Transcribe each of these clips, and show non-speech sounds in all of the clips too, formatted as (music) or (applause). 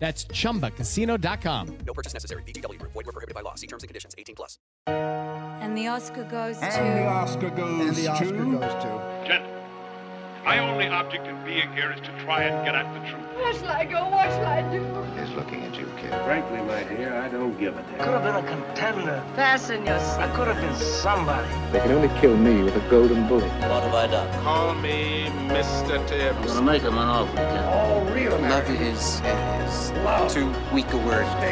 That's chumbacasino.com. No purchase necessary. VGW Group. Void were prohibited by law. See terms and conditions. 18 plus. And the Oscar goes to. And the Oscar goes And the Oscar to. goes to. Gentlemen, my only object in being here is to try and get at the truth. Where shall I go? What shall I do? He's looking at you, kid. Frankly, my dear, I don't give a damn. Could have been a contender. Fasten your I could have been somebody. They can only kill me with a golden bullet. What have I done? Call me Mr. Tibbs. I'm gonna make him an offer again. All real Love Americans. is, is too weak a word for,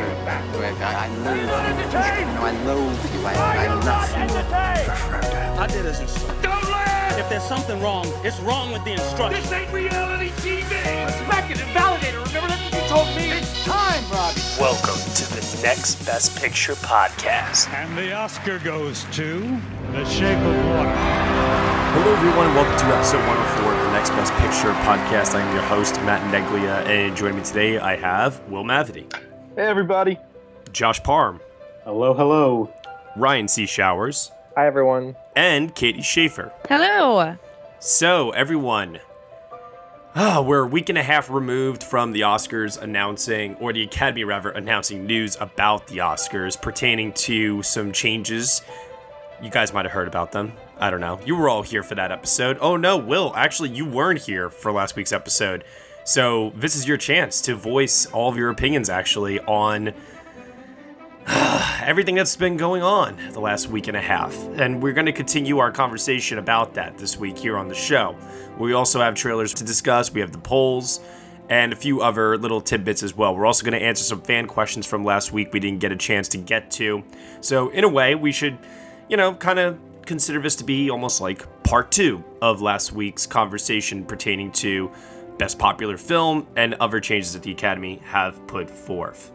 for I, I loathe you. No, I loathe you. I, I love you. I did as instructed. Don't laugh! If there's something wrong, it's wrong with the instruction. This ain't reality TV! Respect it and validate it. Remember that's what you told me. It's time, Robbie. Welcome to the Next Best Picture podcast. And the Oscar goes to The Shape of Water. Hello, everyone. And welcome to episode 104 of the Next Best Picture podcast. I am your host, Matt Neglia, and joining me today, I have Will Mavity, Hey, everybody. Josh Parham, Hello, hello. Ryan C. Showers, Hi, everyone. and Katie Schaefer. Hello. So, everyone, ah, we're a week and a half removed from the Oscars announcing, or the Academy rather, announcing news about the Oscars pertaining to some changes. You guys might have heard about them. I don't know. You were all here for that episode. Oh no, Will, actually, you weren't here for last week's episode. So, this is your chance to voice all of your opinions actually on (sighs) everything that's been going on the last week and a half. And we're going to continue our conversation about that this week here on the show. We also have trailers to discuss, we have the polls, and a few other little tidbits as well. We're also going to answer some fan questions from last week we didn't get a chance to get to. So, in a way, we should, you know, kind of consider this to be almost like part two of last week's conversation pertaining to Best Popular Film and other changes that the Academy have put forth.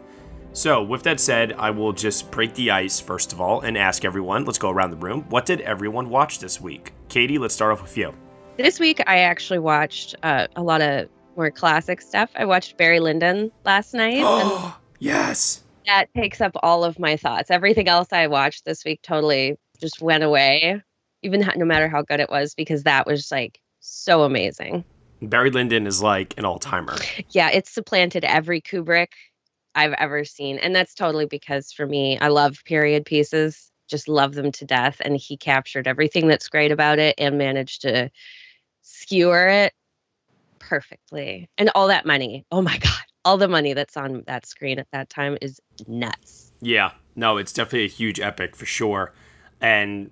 So, with that said, I will just break the ice first of all and ask everyone. Let's go around the room. What did everyone watch this week? Katie, let's start off with you. This week I actually watched uh, a lot of more classic stuff. I watched Barry Lyndon last night, and Oh, (gasps) yes. that takes up all of my thoughts. Everything else I watched this week totally just went away, even no matter how good it was, because that was like so amazing. Barry Lyndon is like an all timer. Yeah, it's supplanted every Kubrick I've ever seen. And that's totally because for me, I love period pieces, just love them to death. And he captured everything that's great about it and managed to skewer it perfectly. And all that money. Oh my (laughs) God. All the money that's on that screen at that time is nuts. Yeah, no, it's definitely a huge epic for sure. And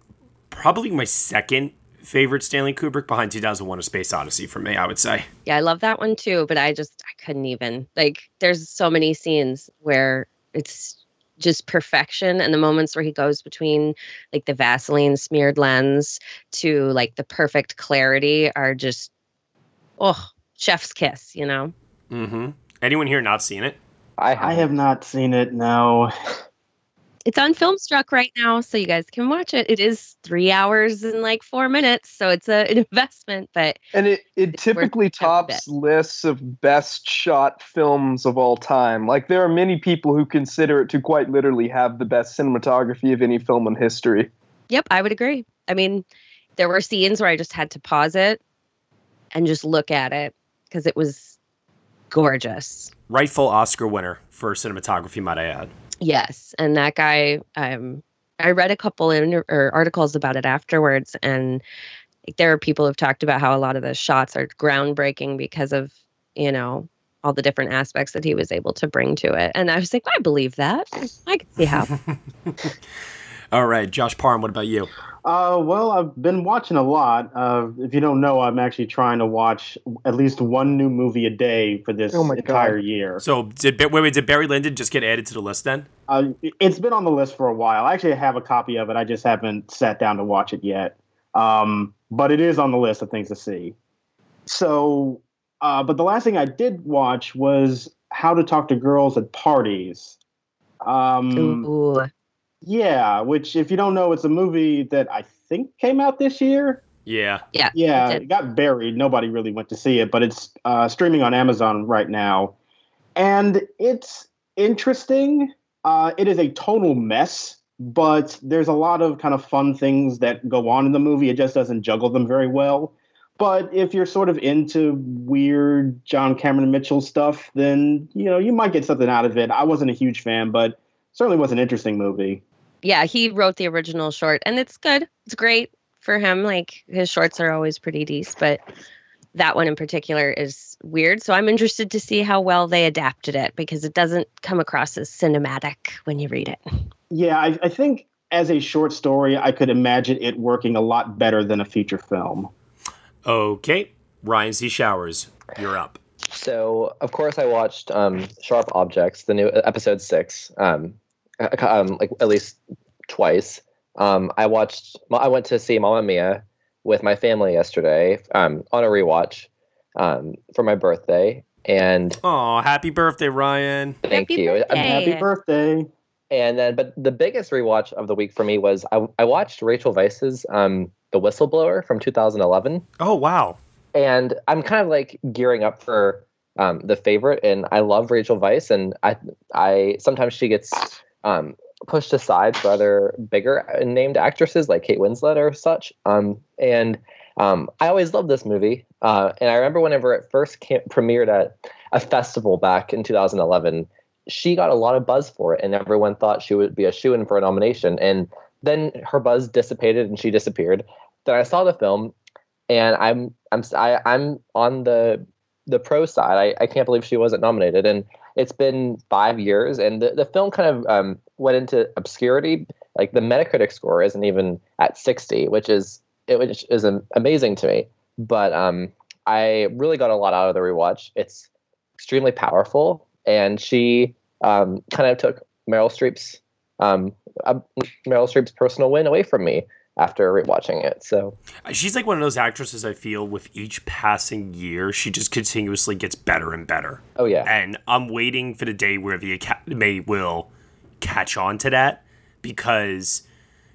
probably my second favorite Stanley Kubrick behind 2001 A Space Odyssey for me, I would say. Yeah, I love that one too, but I just I couldn't even. Like there's so many scenes where it's just perfection and the moments where he goes between like the Vaseline smeared lens to like the perfect clarity are just oh, chef's kiss, you know. Mm-hmm. Anyone here not seen it? I, I have not seen it, no. (laughs) It's on Filmstruck right now, so you guys can watch it. It is three hours and like four minutes, so it's a, an (laughs) investment, but And it, it typically tops lists of best shot films of all time. Like, there are many people who consider it to quite literally have the best cinematography of any film in history. Yep, I would agree. I mean, there were scenes where I just had to pause it and just look at it because it was gorgeous. Rightful Oscar winner for cinematography, might I add. Yes, and that guy, um, I read a couple inter- or articles about it afterwards, and there are people who've talked about how a lot of the shots are groundbreaking because of you know all the different aspects that he was able to bring to it. And I was like, I believe that. I can see how. (laughs) All right, Josh Parham, what about you? Uh, well, I've been watching a lot. Uh, if you don't know, I'm actually trying to watch at least one new movie a day for this Oh entire God. year. So, did wait, wait, did Barry Lyndon just get added to the list then? Uh, it's been on the list for a while. I actually have a copy of it. I just haven't sat down to watch it yet. Um, but it is on the list of things to see. So, uh, but the last thing I did watch was How to Talk to Girls at Parties. Um, Ooh, Yeah, which if you don't know, it's a movie that I think came out this year. Yeah. Yeah. Yeah, it it got buried. Nobody really went to see it, but it's uh, streaming on Amazon right now, and it's interesting. Uh, it is a total mess, but there's a lot of kind of fun things that go on in the movie. It just doesn't juggle them very well. But if you're sort of into weird John Cameron Mitchell stuff, then you know you might get something out of it. I wasn't a huge fan, but certainly was an interesting movie. Yeah, he wrote the original short, and it's good. It's great for him. Like his shorts are always pretty decent, but that one in particular is weird. So I'm interested to see how well they adapted it because it doesn't come across as cinematic when you read it. Yeah, I, I think as a short story, I could imagine it working a lot better than a feature film. Okay. Ryan C. Showers, you're up. So, of course, I watched um, Sharp Objects, the new episode six, um, um, like at least twice. Um, I watched. I went to see Mamma Mia with my family yesterday um, on a rewatch um, for my birthday, and Oh, happy birthday, Ryan. thank you. I'm Happy birthday. And then, but the biggest rewatch of the week for me was I, I watched Rachel Weisz's um, The Whistleblower from 2011. Oh, wow. And I'm kind of like gearing up for um, the favorite, and I love Rachel Weisz, and I I sometimes she gets um, pushed aside for other bigger named actresses like Kate Winslet or such. Um, and um, I always loved this movie, uh, and I remember whenever it first came, premiered at a festival back in 2011 she got a lot of buzz for it, and everyone thought she would be a shoe in for a nomination. And then her buzz dissipated, and she disappeared. Then I saw the film, and I'm I'm I, I'm on the the pro side. I, I can't believe she wasn't nominated, and it's been five years, and the, the film kind of um, went into obscurity. Like the Metacritic score isn't even at sixty, which is it which is amazing to me. But um, I really got a lot out of the rewatch. It's extremely powerful and she um, kind of took Meryl Streep's um, uh, Meryl Streep's personal win away from me after rewatching it. So She's like one of those actresses I feel with each passing year, she just continuously gets better and better. Oh yeah. And I'm waiting for the day where the Academy will catch on to that because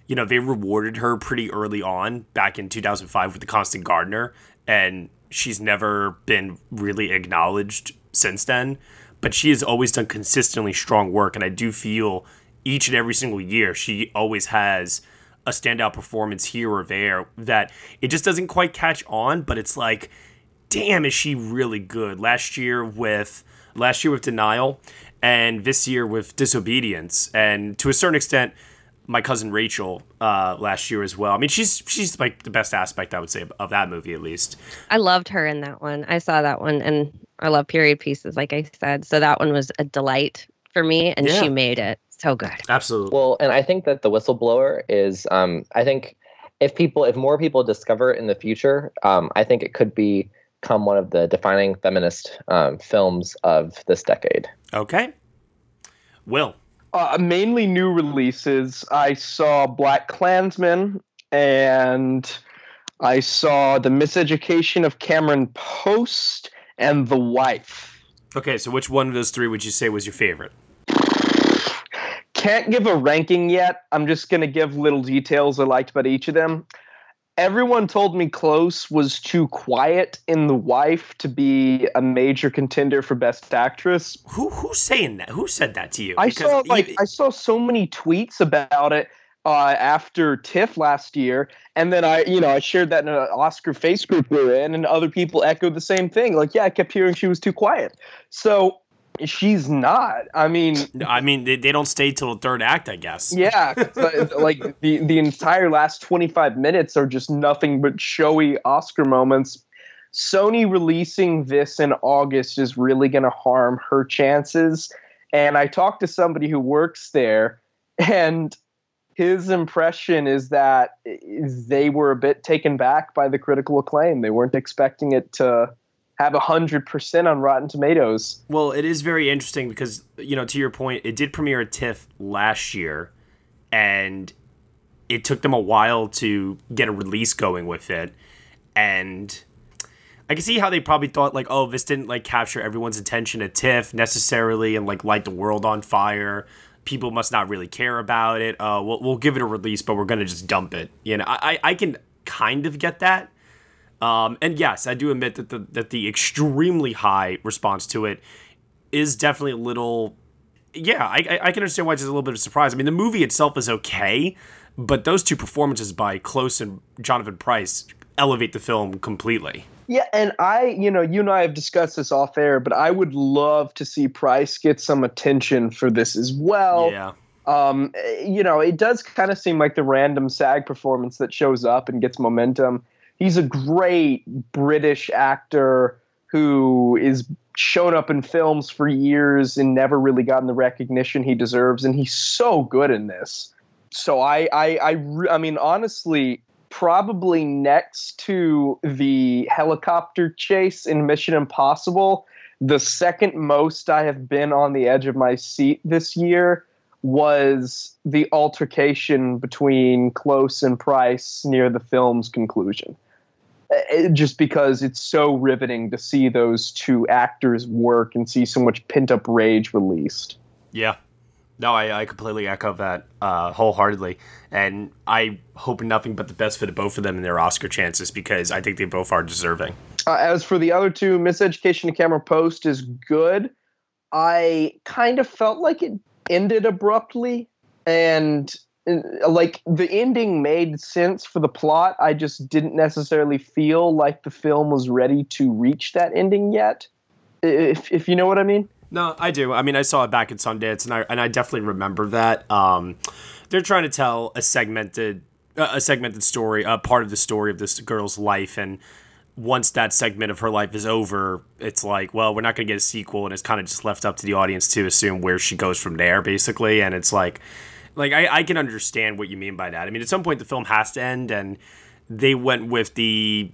you know, they rewarded her pretty early on back in 2005 with the Constant Gardener and she's never been really acknowledged since then, but she has always done consistently strong work and I do feel each and every single year she always has a standout performance here or there that it just doesn't quite catch on, but it's like, damn, is she really good? Last year with last year with Denial, and this year with Disobedience, and to a certain extent, my cousin Rachel uh, last year as well. I mean, she's she's like the best aspect I would say of, that movie at least. I loved her in that one. I saw that one, and I love period pieces, like I said. So that one was a delight for me, and Yeah. she made it so good. Absolutely. Well, and I think that the whistleblower is. Um, I think if people, if more people discover it in the future, um, I think it could become one of the defining feminist um, films of this decade. Okay. Will. Uh, mainly new releases. I saw Black Klansman and I saw The Miseducation of Cameron Post and The Wife. Okay, so which one of those three would you say was your favorite? Can't give a ranking yet. I'm just going to give little details I liked about each of them. Everyone told me Close was too quiet in The Wife to be a major contender for Best Actress. Who who's saying that? Who said that to you? I Because saw like even- I saw so many tweets about it uh, after TIFF last year, and then I, you know, I shared that in an Oscar face group we were in, and other people echoed the same thing. Like, yeah, I kept hearing she was too quiet. So she's not. I mean, (laughs) I mean, they, they don't stay till the third act, I guess. Yeah, (laughs) uh, like the the entire last twenty five minutes are just nothing but showy Oscar moments. Sony releasing this in August is really going to harm her chances. And I talked to somebody who works there, and his impression is that they were a bit taken back by the critical acclaim. They weren't expecting it to have a hundred percent on Rotten Tomatoes. Well, it is very interesting because, you know, to your point, it did premiere at TIFF last year, and it took them a while to get a release going with it. And I can see how they probably thought, like, oh, this didn't, like, capture everyone's attention at TIFF necessarily and, like, light the world on fire. people must not really care about it. Uh, we'll we'll give it a release, but we're gonna just dump it. You know, I I can kind of get that. Um, and yes, I do admit that the that the extremely high response to it is definitely a little. Yeah, I, I I can understand why it's a little bit of a surprise. I mean, the movie itself is okay, but those two performances by Close and Jonathan Pryce elevate the film completely. Yeah, and I, you know, you and I have discussed this off air, but I would love to see Pryce get some attention for this as well. Yeah. Um, you know, it does kind of seem like the random SAG performance that shows up and gets momentum. He's a great British actor who is shown up in films for years and never really gotten the recognition he deserves, and he's so good in this. So I, I, I, I mean, honestly, probably next to the helicopter chase in Mission Impossible, the second most I have been on the edge of my seat this year was the altercation between Close and Pryce near the film's conclusion. It, just because it's so riveting to see those two actors work and see so much pent up rage released. Yeah. No, I, I completely echo that uh, wholeheartedly. And I hope nothing but the best for the both of them and their Oscar chances because I think they both are deserving. Uh, as for the other two, Miseducation and Cameron Post is good. I kind of felt like it ended abruptly and uh, like the ending made sense for the plot. I just didn't necessarily feel like the film was ready to reach that ending yet. If if you know what I mean. No, I do. I mean, I saw it back at Sundance, and I and I definitely remember that. Um, they're trying to tell a segmented uh, a segmented story, a part of the story of this girl's life, and once that segment of her life is over, it's like, well, we're not going to get a sequel, and it's kind of just left up to the audience to assume where she goes from there, basically. And it's like, like I, I can understand what you mean by that. I mean, at some point the film has to end, and they went with the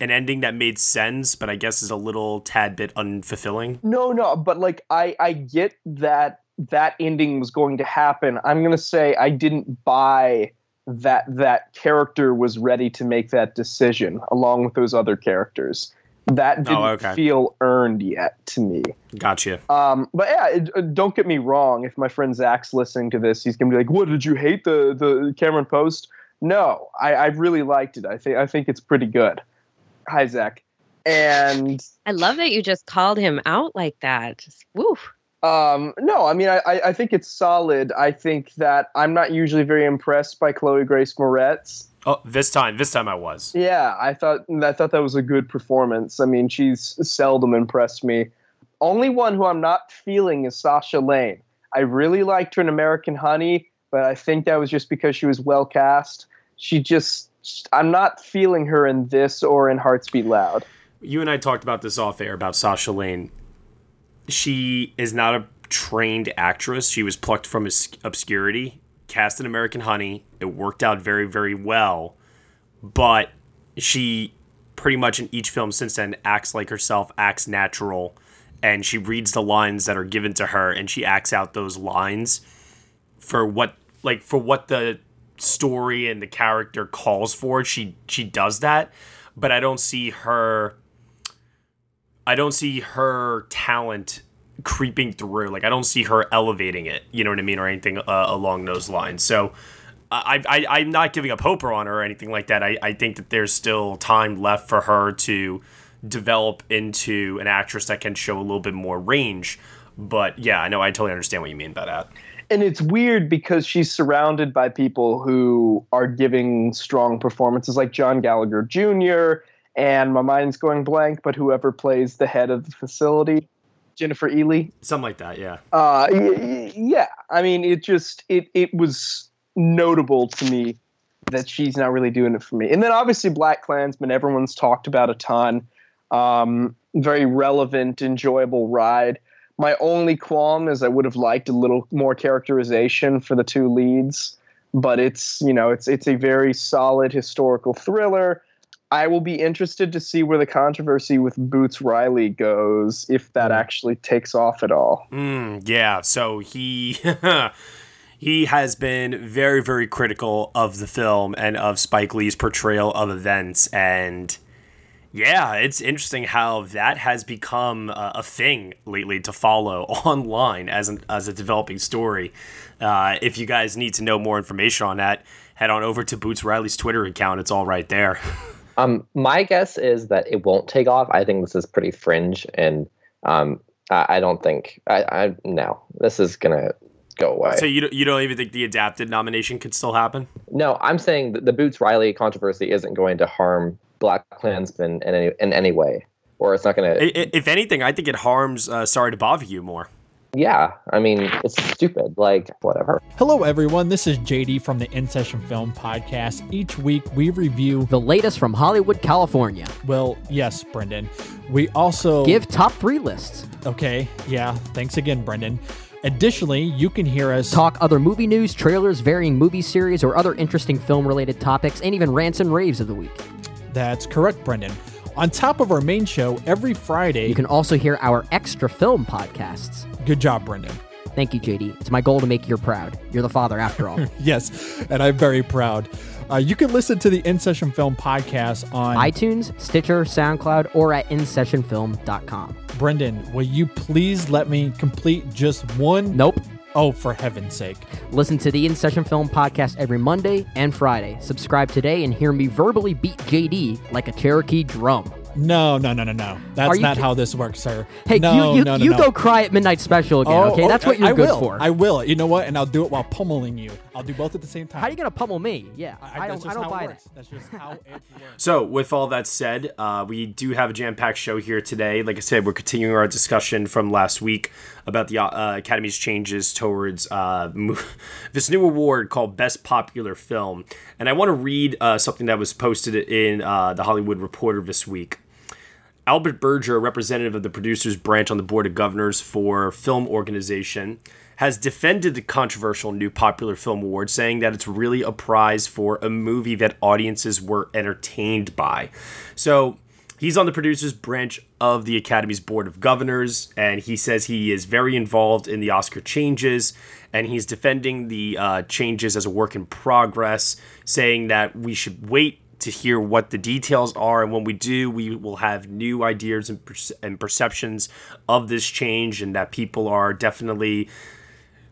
an ending that made sense, but I guess is a little tad bit unfulfilling. No, no, but like I I get that that ending was going to happen. I'm to say I didn't buy that that character was ready to make that decision along with those other characters. That didn't Oh, okay. feel earned yet to me. Gotcha. Um, but yeah, it, uh, don't get me wrong. If my friend Zach's listening to this, he's gonna be like, "What did you hate the the Cameron Post?" No, I, I really liked it. I think I think it's pretty good. Hi, Zach. And I love that you just called him out like that. Just woo. um, no, I mean, I, I I think it's solid. I think that I'm not usually very impressed by Chloe Grace Moretz. Oh, this time, this time I was. Yeah, I thought I thought that was a good performance. I mean, she's seldom impressed me. Only one who I'm not feeling is Sasha Lane. I really liked her in American Honey, but I think that was just because she was well cast. She just I'm not feeling her in this or in Hearts Beat Loud. You and I talked about this off air about Sasha Lane. She is not a trained actress. She was plucked from obscurity, cast in American Honey. It worked out very, very well. But she pretty much in each film since then acts like herself, acts natural, and she reads the lines that are given to her and she acts out those lines for what like for what the story and the character calls for. She she does that, but I don't see her I don't see her talent creeping through. Like I don't see her elevating it. You know what I mean, or anything uh, along those lines. So I, I I'm not giving up hope on her or anything like that. I, I think that there's still time left for her to develop into an actress that can show a little bit more range. But yeah, I know I totally understand what you mean by that. And it's weird because she's surrounded by people who are giving strong performances, like John Gallagher Jr. And my mind's going blank, but whoever plays the head of the facility, Jennifer Ehle. Something like that, yeah. Uh, yeah. I mean, it just it it was notable to me that she's not really doing it for me. And then obviously Black Klansman, everyone's talked about a ton. Um, very relevant, enjoyable ride. My only qualm is I would have liked a little more characterization for the two leads, but it's you know it's it's a very solid historical thriller. I will be interested to see where the controversy with Boots Riley goes if that actually takes off at all. Mm, yeah, so he (laughs) he has been very very critical of the film and of Spike Lee's portrayal of events and Yeah, it's interesting how that has become uh, a thing lately to follow (laughs) online as an, as a developing story. Uh, if you guys need to know more information on that, head on over to Boots Riley's Twitter account. It's all right there. (laughs) um, my guess is that it won't take off. I think this is pretty fringe, and um, I, I don't think I, I no, this is gonna go away. So you don't, you don't even think the adapted nomination could still happen? No, I'm saying that the Boots Riley controversy isn't going to harm Black Klansmen in any in any way, or it's not going to. If anything, I think it harms uh, Sorry to Bother You more. Yeah, I mean it's stupid. Like whatever. Hello, everyone. This is JD from the In Session Film Podcast. Each week we review the latest from Hollywood, California. Well, yes, Brendan. We also give top three lists. Okay. Yeah. Thanks again, Brendan. Additionally, you can hear us talk other movie news, trailers, varying movie series, or other interesting film related topics, and even rants and raves of the week. That's correct, Brendan. On top of our main show, every Friday, you can also hear our extra film podcasts. Good job, Brendan. Thank you, JD. It's my goal to make you proud. You're the father, after all. (laughs) yes, and I'm very proud. Uh, you can listen to the In Session Film podcast on iTunes, Stitcher, SoundCloud, or at InSessionFilm.com. Brendan, will you please let me complete just one? Nope. Oh, for heaven's sake. Listen to the In Session Film podcast every Monday and Friday. Subscribe today and hear me verbally beat JD like a Cherokee drum. No, no, no, no, no. That's not how this works, sir. Hey, no, you, you, no, no, you no. go cry at Midnight Special again, Oh, okay? That's what you're I good will. for. I will. You know what? And I'll do it while pummeling you. I'll do both at the same time. How are you going to pummel me? Yeah, I, that's don't, I don't how buy it that. works. That's just how it works. (laughs) So, with all that said, uh, we do have a jam packed show here today. Like I said, we're continuing our discussion from last week about the uh, Academy's changes towards uh, (laughs) this new award called Best Popular Film. And I want to read uh, something that was posted in uh, the Hollywood Reporter this week. Albert Berger, a representative of the producers branch on the Board of Governors for Film Organization, has defended the controversial new popular film award, saying that it's really a prize for a movie that audiences were entertained by. So he's on the producers branch of the Academy's Board of Governors, and he says he is very involved in the Oscar changes, and he's defending the uh, changes as a work in progress, saying that we should wait to hear what the details are. And when we do, we will have new ideas and, and perceptions of this change, and that people are definitely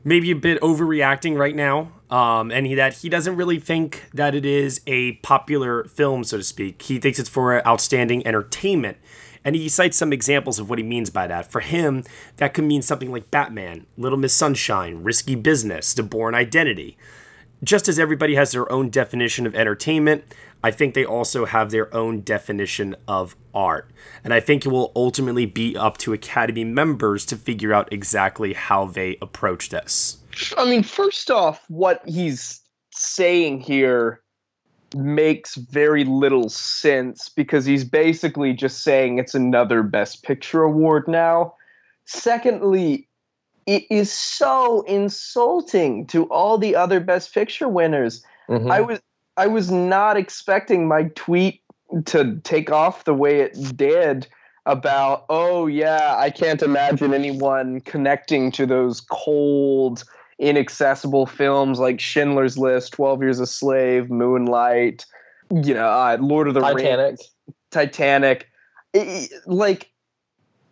maybe a bit overreacting right now. Um, and he, that he doesn't really think that it is a popular film, so to speak. He thinks it's for outstanding entertainment. And he cites some examples of what he means by that. For him, that could mean something like Batman, Little Miss Sunshine, Risky Business, The Bourne Identity. Just as everybody has their own definition of entertainment, I think they also have their own definition of art. And I think it will ultimately be up to Academy members to figure out exactly how they approach this. I mean, first off, what he's saying here makes very little sense because he's basically just saying it's another Best Picture award now. Secondly, it is so insulting to all the other Best Picture winners. Mm-hmm. I was I was not expecting my tweet to take off the way it did about oh yeah i can't imagine anyone connecting to those cold inaccessible films like schindler's list 12 years a slave moonlight you know uh, lord of the Titanic. rings titanic It- it- like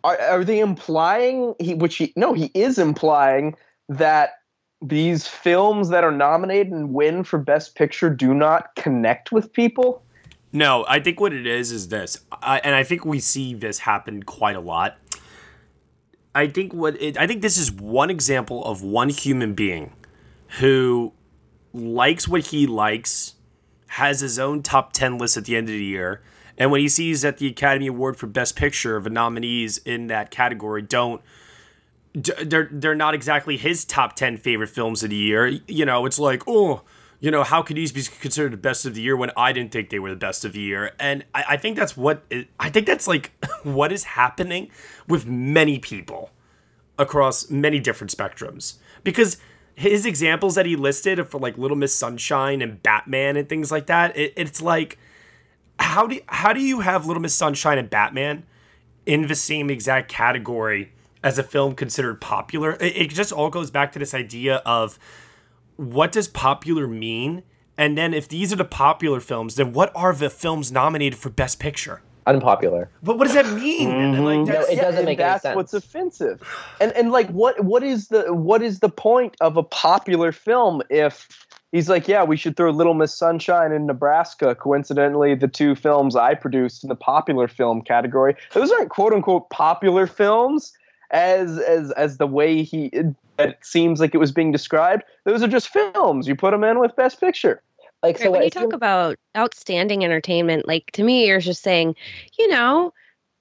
are, are they implying he which he no he is implying that these films that are nominated and win for best picture do not connect with people No, I think what it is is this, I, and I think we see this happen quite a lot. I think what it, I think this is one example of one human being who likes what he likes, has his own top ten list at the end of the year, and when he sees that the Academy Award for Best Picture of the nominees in that category don't they're they're not exactly his top 10 favorite films of the year. You know it's like oh you know how could these be considered the best of the year when i didn't think they were the best of the year? And i, I think that's what i think that's like (laughs) what is happening with many people across many different spectrums. Because his examples that he listed for like little miss sunshine and batman and things like that it, it's like how do how do you have little miss sunshine and batman in the same exact category as a film considered popular. It, it just all goes back to this idea of what does popular mean? And then if these are the popular films, then what are the films nominated for Best Picture? unpopular. But what does that mean? Mm-hmm. Like, No, it doesn't and make any that's sense. what's offensive. And and like what what is the what is the point of a popular film if he's like, yeah, we should throw Little Miss Sunshine in Nebraska. Coincidentally, the two films I produced in the popular film category. Those aren't quote unquote popular films as as as the way he it seems like it was being described. Those are just films. You put them in with Best Picture. Like Right, when you talk about outstanding entertainment, like to me, you're just saying, you know,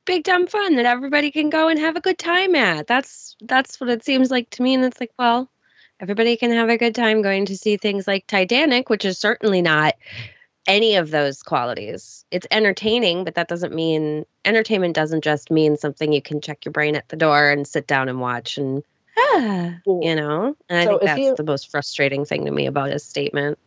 big dumb fun that everybody can go and have a good time at. That's that's what it seems like to me. And it's like, well, everybody can have a good time going to see things like Titanic, which is certainly not any of those qualities. It's entertaining, but that doesn't mean entertainment doesn't just mean something you can check your brain at the door and sit down and watch and ah, you know. And I so think that's he- the most frustrating thing to me about his statement.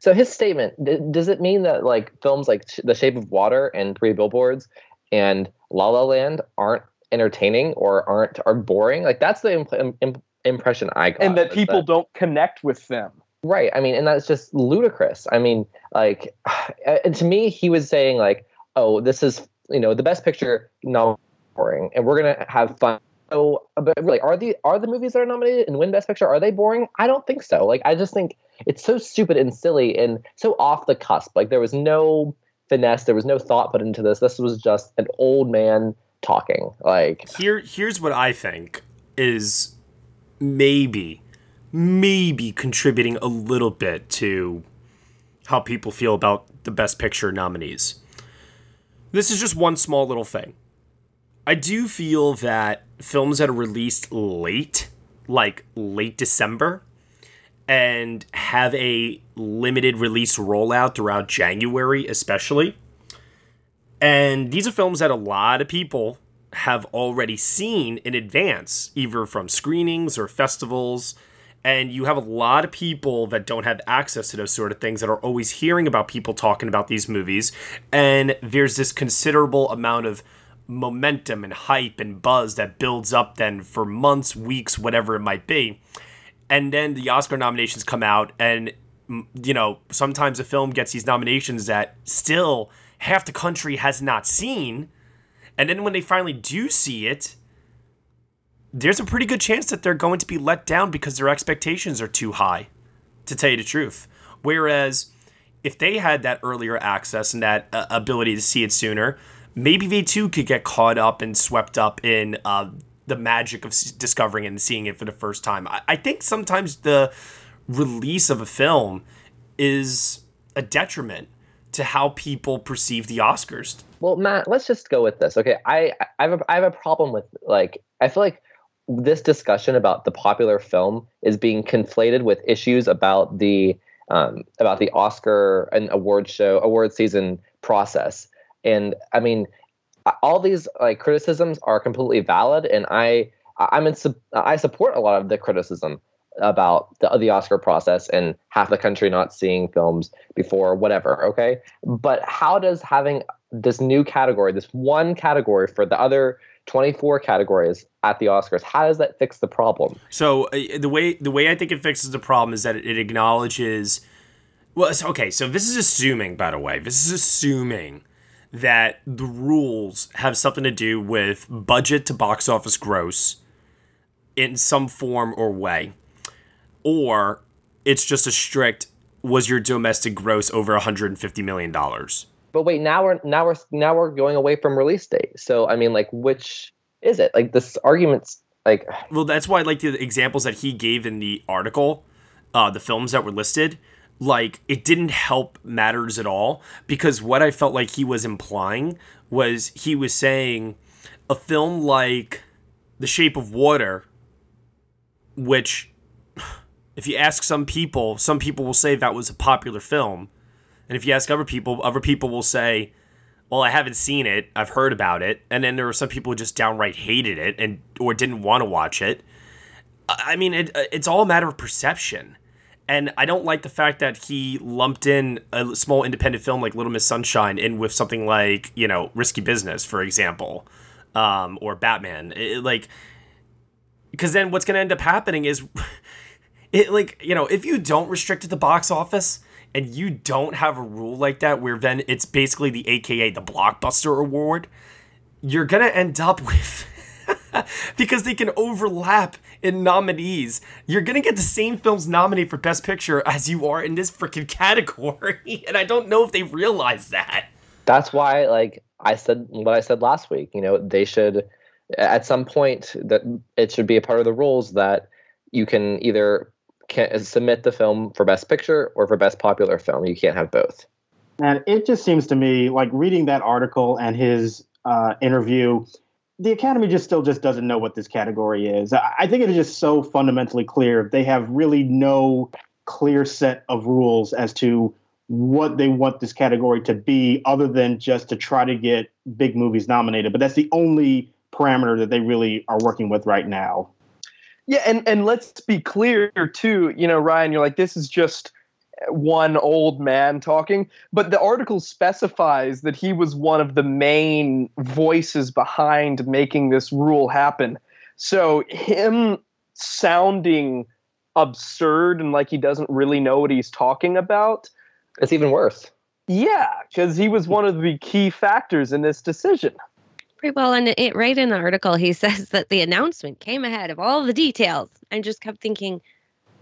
So his statement d- does it mean that like films like The Shape of Water and Three Billboards and La La Land aren't entertaining or aren't are boring? Like that's the imp- im- im- impression I got. And that people don't connect with them. Right. I mean, and that's just ludicrous. I mean, like, (sighs) and to me, he was saying like, "Oh, this is you know the best picture not boring, and we're gonna have fun." So, but really, are the are the movies that are nominated and win best picture are they boring? I don't think so. Like, I just think it's so stupid and silly and so off the cusp. Like, there was no finesse, there was no thought put into this. This was just an old man talking. Like, Here, here's what I think is maybe, maybe contributing a little bit to how people feel about the Best Picture nominees. This is just one small little thing. I do feel that films that are released late, like late December, and have a limited release rollout throughout January, especially. And these are films that a lot of people have already seen in advance, either from screenings or festivals. And you have a lot of people that don't have access to those sort of things that are always hearing about people talking about these movies. And there's this considerable amount of momentum and hype and buzz that builds up then for months, weeks, whatever it might be. And then the Oscar nominations come out, and, you know, sometimes a film gets these nominations that still half the country has not seen. And then when they finally do see it, there's a pretty good chance that they're going to be let down because their expectations are too high, to tell you the truth. Whereas if they had that earlier access and that uh, ability to see it sooner, maybe they too could get caught up and swept up in uh, the magic of discovering and seeing it for the first time. I, I think sometimes the release of a film is a detriment to how people perceive the Oscars. Well, Matt, let's just go with this. Okay, I I have a, I have a problem with like I feel like this discussion about the popular film is being conflated with issues about the um, about the Oscar and award show award season process. And I mean, all these like criticisms are completely valid, and I I'm in I support a lot of the criticism about the the Oscar process and half the country not seeing films before whatever. Okay, but how does having this new category, this one category for the other 24 categories at the Oscars, how does that fix the problem? So uh, the way the way I think it fixes the problem is that it acknowledges. Well, okay. So this is assuming, by the way, this is assuming that the rules have something to do with budget to box office gross in some form or way, or it's just a strict was your domestic gross over 150 million dollars. But wait, now we're now we're now we're going away from release date. So I mean, like, which is it? Like this argument's like Well, that's why like the examples that he gave in the article, uh, the films that were listed. Like, it didn't help matters at all because what I felt like he was implying was he was saying a film like The Shape of Water, which, (sighs) if you ask some people, some people will say that was a popular film. And if you ask other people, other people will say, well, I haven't seen it. I've heard about it. And then there were some people who just downright hated it and or didn't want to watch it. I mean, it, it's all a matter of perception. And I don't like the fact that he lumped in a small independent film like Little Miss Sunshine in with something like, you know, Risky Business, for example, um, or Batman. It- like, because then what's going to end up happening is, (laughs) it like, you know, if you don't restrict it to box office, and you don't have a rule like that where then it's basically the AKA the blockbuster award, you're gonna end up with (laughs) because they can overlap in nominees. You're gonna get the same films nominated for Best Picture as you are in this freaking (laughs) category, and I don't know if they realize that. That's why, like I said, what I said last week. You know, they should at some point that it should be a part of the rules that you can either can submit the film for Best Picture or for Best Popular Film. You can't have both. And it just seems to me like reading that article and his uh, interview the Academy just still just doesn't know what this category is. I think it is just so fundamentally clear. They have really no clear set of rules as to what they want this category to be, other than just to try to get big movies nominated. But that's the only parameter that they really are working with right now. Yeah, and and let's be clear too. You know, Ryan, you're like this is just one old man talking, but the article specifies that he was one of the main voices behind making this rule happen. So him sounding absurd and like he doesn't really know what he's talking about. It's even worse. Yeah, because he was one of the key factors in this decision. Pretty well, and it right in the article, he (laughs) says that the announcement came ahead of all the details. I just kept thinking,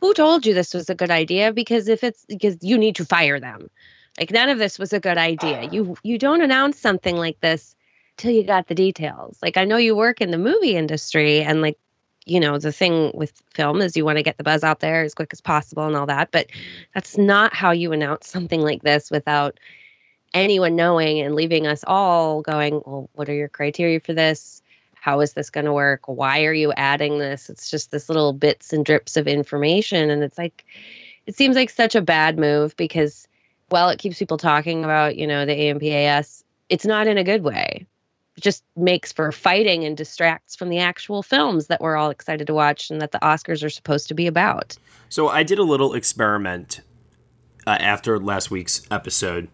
who told you this was a good idea? Because if it's because you need to fire them. Like none of this was a good idea. You you don't announce something like this till you got the details. Like i know you work in the movie industry and like you know the thing with film is you want to get the buzz out there as quick as possible and all that but that's not how you announce something like this without anyone knowing and leaving us all going well what are your criteria for this how is this going to work? Why are you adding this? It's just this little bits and drips of information. And it's like, it seems like such a bad move because, while it keeps people talking about, you know, the AMPAS. It's not in a good way. It just makes for fighting and distracts from the actual films that we're all excited to watch and that the Oscars are supposed to be about. So I did a little experiment uh, after last week's episode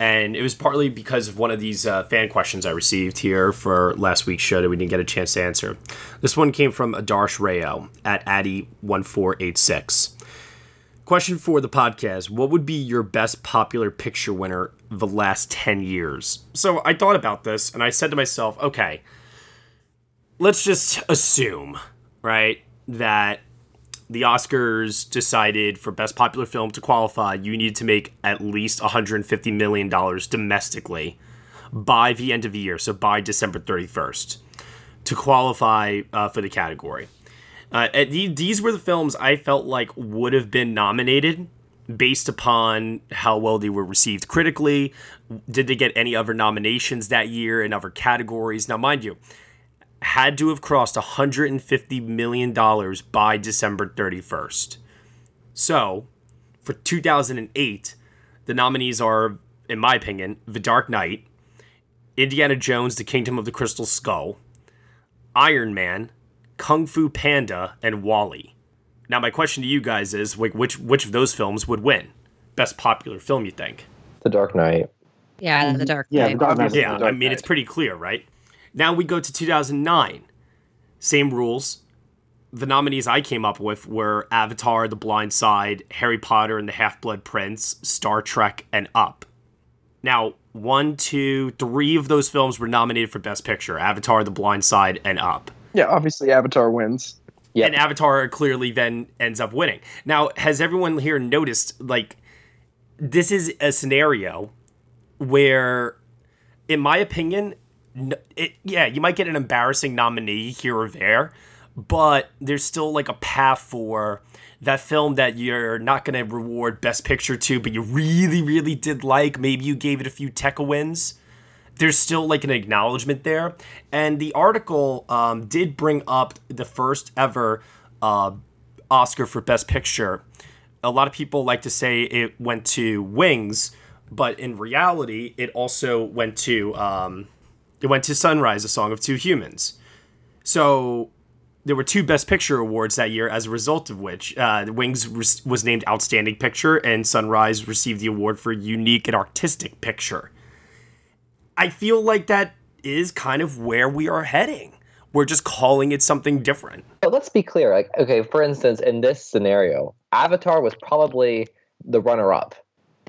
and it was partly because of one of these uh, fan questions I received here for last week's show that we didn't get a chance to answer. This one came from Adarsh Rayo at Addy1486. Question for the podcast What would be your best popular picture winner the last 10 years? So I thought about this and I said to myself, okay, let's just assume, right, that the Oscars decided for Best Popular Film to qualify, you need to make at least $150 million domestically by the end of the year, so by December 31st, to qualify uh, for the category. Uh, these were the films I felt like would have been nominated based upon how well they were received critically. Did they get any other nominations that year in other categories? Now, mind you, had to have crossed $150 million by December 31st. So, for 2008, the nominees are, in my opinion, The Dark Knight, Indiana Jones, The Kingdom of the Crystal Skull, Iron Man, Kung Fu Panda, and WALL-E. Now, my question to you guys is, like, which which of those films would win? Best popular film, you think? The Dark Knight. Yeah, The Dark Knight. Yeah, The Dark Knight. Yeah, I mean, it's pretty clear, right? Now we go to 2009. Same rules. The nominees I came up with were Avatar, The Blind Side, Harry Potter and the Half Blood Prince, Star Trek, and Up. Now, one, two, three of those films were nominated for Best Picture Avatar, The Blind Side, and Up. Yeah, obviously, Avatar wins. Yeah. And Avatar clearly then ends up winning. Now, has everyone here noticed, like, this is a scenario where, in my opinion, it, yeah, you might get an embarrassing nominee here or there, but there's still like a path for that film that you're not going to reward Best Picture to, but you really, really did like. Maybe you gave it a few Tekka wins. There's still like an acknowledgement there. And the article um, did bring up the first ever uh, Oscar for Best Picture. A lot of people like to say it went to Wings, but in reality, it also went to. Um, it went to Sunrise, A Song of Two Humans. So there were two Best Picture awards that year, as a result of which uh, Wings re- was named Outstanding Picture, and Sunrise received the award for Unique and Artistic Picture. I feel like that is kind of where we are heading. We're just calling it something different. Let's be clear. Like, okay, for instance, in this scenario, Avatar was probably the runner-up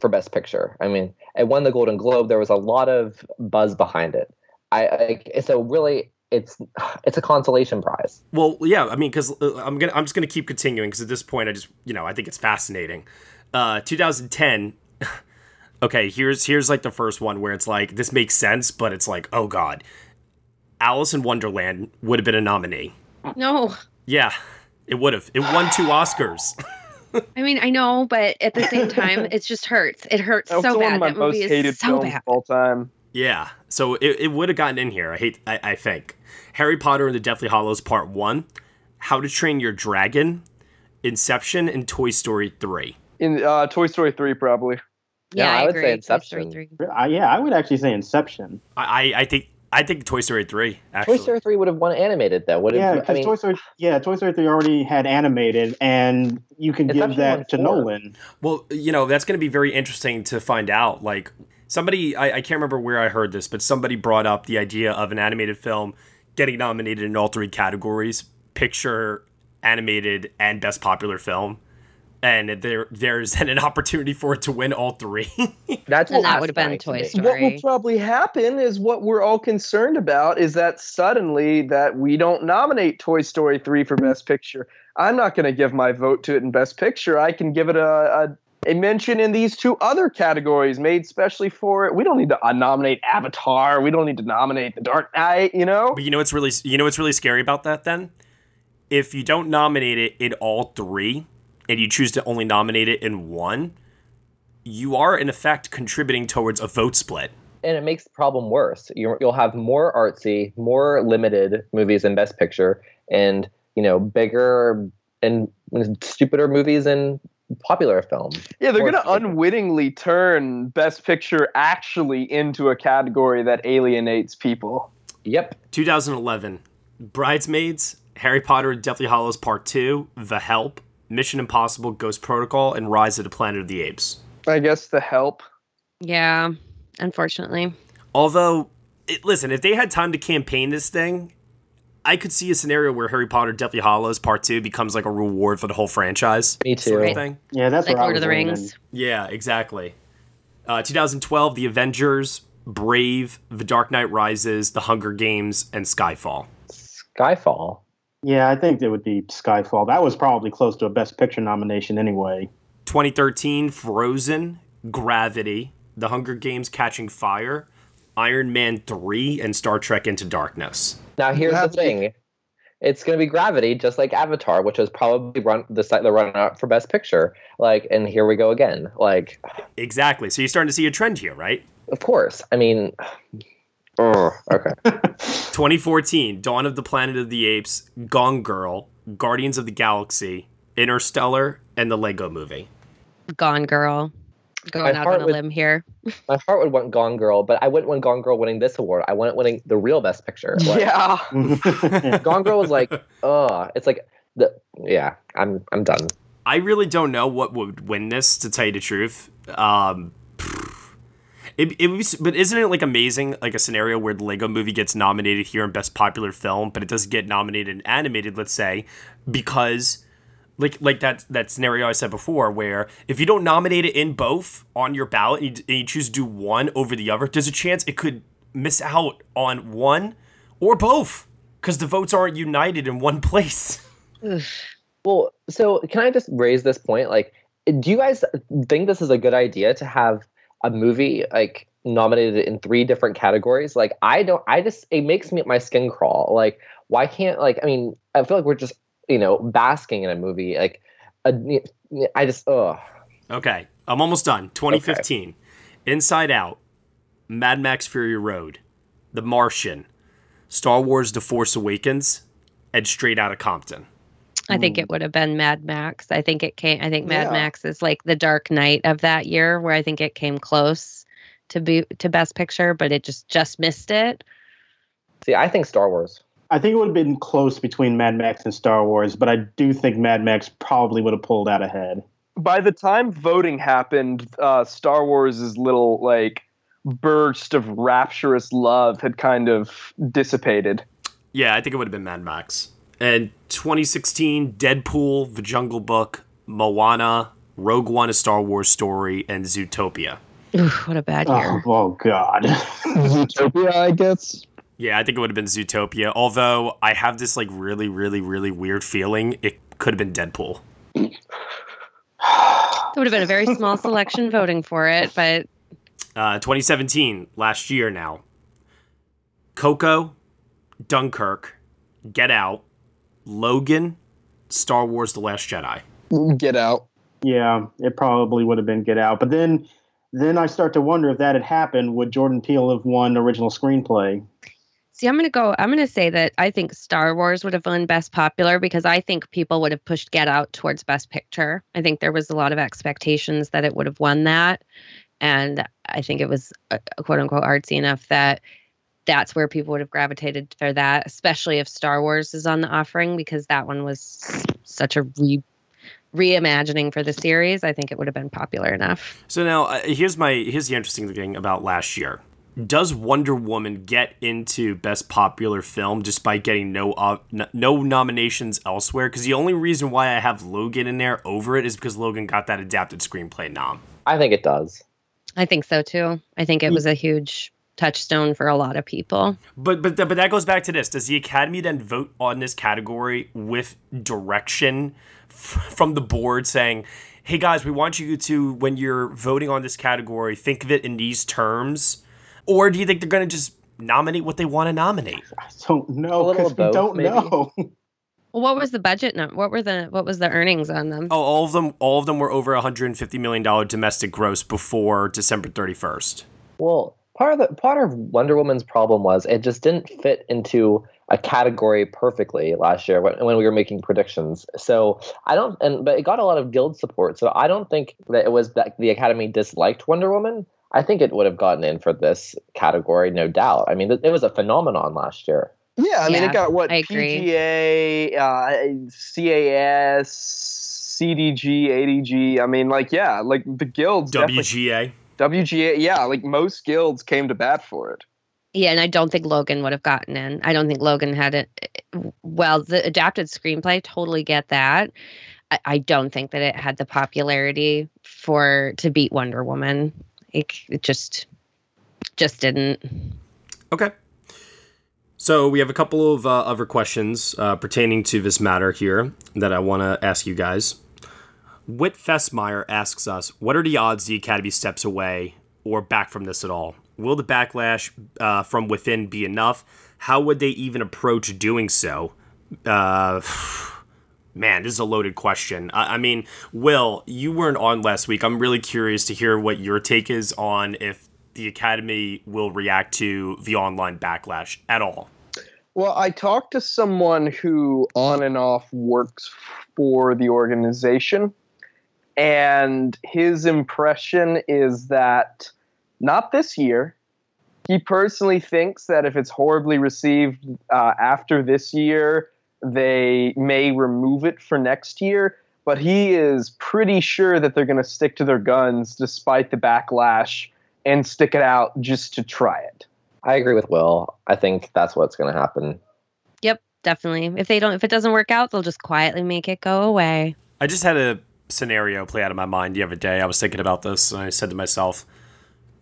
for Best Picture. I mean, it won the Golden Globe. There was a lot of buzz behind it. I, I so really, it's (sighs) it's a consolation prize. Well, yeah, I mean, because uh, I'm gonna, I'm just gonna keep continuing because at this point, I just, you know, I think it's fascinating. Uh, 2010. (sighs) okay, here's here's like the first one where it's like this makes sense, but it's like, oh god, Alice in Wonderland would have been a nominee. No. Yeah, it would have. It won two (sighs) Oscars. (laughs) I mean, I know, but at the same time, (laughs) it just hurts. It hurts That's so one bad. of my that most movie hated is so films bad. of all time. Yeah, so it, it would have gotten in here. I hate. I, I think Harry Potter and the Deathly Hallows Part One, How to Train Your Dragon, Inception, and Toy Story Three. In uh, Toy Story three, probably. Yeah, I, would say Inception. I, yeah, I would actually say Inception. I, I, I think I think Toy Story Three. Actually, Toy Story three would have won animated though. Would Yeah, have? I because mean, Toy Story, yeah, Toy Story three already had animated, and you can give that to four. Nolan. Well, you know, that's going to be very interesting to find out. Like, somebody, I, I can't remember where I heard this, but somebody brought up the idea of an animated film getting nominated in all three categories picture, animated, and best popular film. And there, there's then an opportunity for it to win all three. (laughs) That's And that would have been asinine Toy me. What will probably happen is what we're all concerned about is that suddenly that we don't nominate Toy Story 3 for Best Picture. I'm not going to give my vote to it in Best Picture. I can give it a, a, a mention in these two other categories made specially for it. We don't need to uh, nominate Avatar. We don't need to nominate The Dark Knight, you know? But you know what's really you know what's really scary about that then? If you don't nominate it in all three and you choose to only nominate it in one, you are in effect contributing towards a vote split. and it makes the problem worse. you you'll have more artsy, more limited movies in Best Picture, and you know bigger and stupider movies in popular film. Yeah, they're going to unwittingly turn Best Picture actually into a category that alienates people. Yep. 2011, Bridesmaids, Harry Potter and Deathly Hallows Part 2, The Help, Mission Impossible Ghost Protocol, and Rise of the Planet of the Apes. I guess the help. Yeah, unfortunately. Although, it, listen, if they had time to campaign this thing, I could see a scenario where Harry Potter Deathly Hallows Part 2 becomes like a reward for the whole franchise. Me too. Sort of Right. thing. Yeah, that's Like where I Lord of was the leaning. Rings. Yeah, exactly. Uh, 2012, The Avengers, Brave, The Dark Knight Rises, The Hunger Games, and Skyfall. Skyfall. Yeah, I think it would be Skyfall. That was probably close to a Best Picture nomination anyway. 2013, Frozen, Gravity, The Hunger Games Catching Fire, Iron Man 3, and Star Trek Into Darkness. Now here's the thing. It's going to be Gravity, just like Avatar, which was probably run the the runner up for Best Picture. Like, and here we go again. Like, Exactly. So you're starting to see a trend here, right? of course. I mean, oh, okay. (laughs) 2014, Dawn of the Planet of the Apes, Gone Girl, Guardians of the Galaxy, Interstellar, and the Lego movie. Gone Girl. Going My out on a would- limb here. (laughs) My heart would want Gone Girl, but I wouldn't want Gone Girl winning this award. I want it winning the real Best Picture. (laughs) Like, Yeah. (laughs) Gone Girl was like, oh, it's like the yeah. I'm I'm done. I really don't know what would win this, to tell you the truth. Um, (sighs) it, it was, but isn't it like amazing, like a scenario where the Lego Movie gets nominated here in Best Popular Film, but it doesn't get nominated in animated, let's say, because like like that that scenario I said before, where if you don't nominate it in both on your ballot and you, and you choose to do one over the other, there's a chance it could miss out on one or both because the votes aren't united in one (laughs) place. Well, so can I just raise this point? Like, do you guys think this is a good idea to have a movie like nominated in three different categories? Like, I don't. I just it makes me my skin crawl. Like, why can't like? I mean, I feel like we're just you know basking in a movie. Like, a, I just ugh. Okay, I'm almost done. 2015, Inside Out, Mad Max Fury Road, The Martian, Star Wars: The Force Awakens, and Straight Outta Compton. I think hmm. it would have been Mad Max. I think it came. I think Mad Yeah. Max is like the Dark Knight of that year, where I think it came close to be to Best Picture, but it just just missed it. See, I think Star Wars. I think it would have been close between Mad Max and Star Wars, but I do think Mad Max probably would have pulled out ahead. By the time voting happened, uh, Star Wars' little like burst of rapturous love had kind of dissipated. Yeah, I think it would have been Mad Max. And 2016, Deadpool, The Jungle Book, Moana, Rogue One: A Star Wars Story, and Zootopia. Oof, what a bad year. Oh, oh God. (laughs) Zootopia, I guess. Yeah, I think it would have been Zootopia. Although I have this like really, really, really weird feeling it could have been Deadpool. It would have been a very small selection voting for it, but Uh, 2017, last year now. Coco, Dunkirk, Get Out, Logan, Star Wars: The Last Jedi. Get out. Yeah, it probably would have been Get Out. But then then I start to wonder if that had happened, would Jordan Peele have won original screenplay? See, I'm going to go, I'm going to say that I think Star Wars would have won Best Popular because I think people would have pushed Get Out towards Best Picture. I think there was a lot of expectations that it would have won that. And I think it was uh, quote unquote artsy enough that that's where people would have gravitated for that, especially if Star Wars is on the offering because that one was such a re reimagining for the series. I think it would have been popular enough. So now uh, here's my here's the interesting thing about last year. Does Wonder Woman get into Best Popular Film just by getting no uh, no nominations elsewhere? Because the only reason why I have Logan in there over it is because Logan got that adapted screenplay nom. I think it does. I think so too. I think it was a huge touchstone for a lot of people. But but but that goes back to this. Does the Academy then vote on this category with direction f- from the board saying, "Hey guys, we want you to when you're voting on this category, think of it in these terms," or do you think they're going to just nominate what they want to nominate? I don't know because we both, don't maybe. know. Well, what was the budget? num- What were the what was the earnings on them? Oh, all of them all of them were over 150 million dollar domestic gross before December 31st. Well, part of the part of Wonder Woman's problem was it just didn't fit into a category perfectly last year when, when we were making predictions. So I don't, and but it got a lot of guild support. So I don't think that it was that the Academy disliked Wonder Woman. I think it would have gotten in for this category, no doubt. I mean, it it was a phenomenon last year. Yeah, I mean, Yeah, it got what I agree. PGA, uh, CAS, CDG, ADG. I mean, like, yeah, like the guilds. WGA. WGA, yeah, like most guilds came to bat for it. Yeah, and I don't think Logan would have gotten in. I don't think Logan had it. Well, the adapted screenplay, totally get that. I, I don't think that it had the popularity for to beat Wonder Woman. It, just, just didn't. Okay. So we have a couple of uh, other questions uh, pertaining to this matter here that I want to ask you guys. Whit Fessmeyer asks us, "What are the odds the Academy steps away or back from this at all? Will the backlash uh, from within be enough? How would they even approach doing so?" Uh, man, this is a loaded question. I, I mean, Will, you weren't on last week. I'm really curious to hear what your take is on if the Academy will react to the online backlash at all. Well, I talked to someone who on and off works for the organization, and his impression is that not this year. He personally thinks that if it's horribly received uh, after this year, they may remove it for next year. But he is pretty sure that they're going to stick to their guns despite the backlash and stick it out just to try it. I agree with Will. I think that's what's going to happen. Yep, definitely. If they don't, if it doesn't work out, they'll just quietly make it go away. I just had a scenario play out of my mind the other day. I was thinking about this and I said to myself,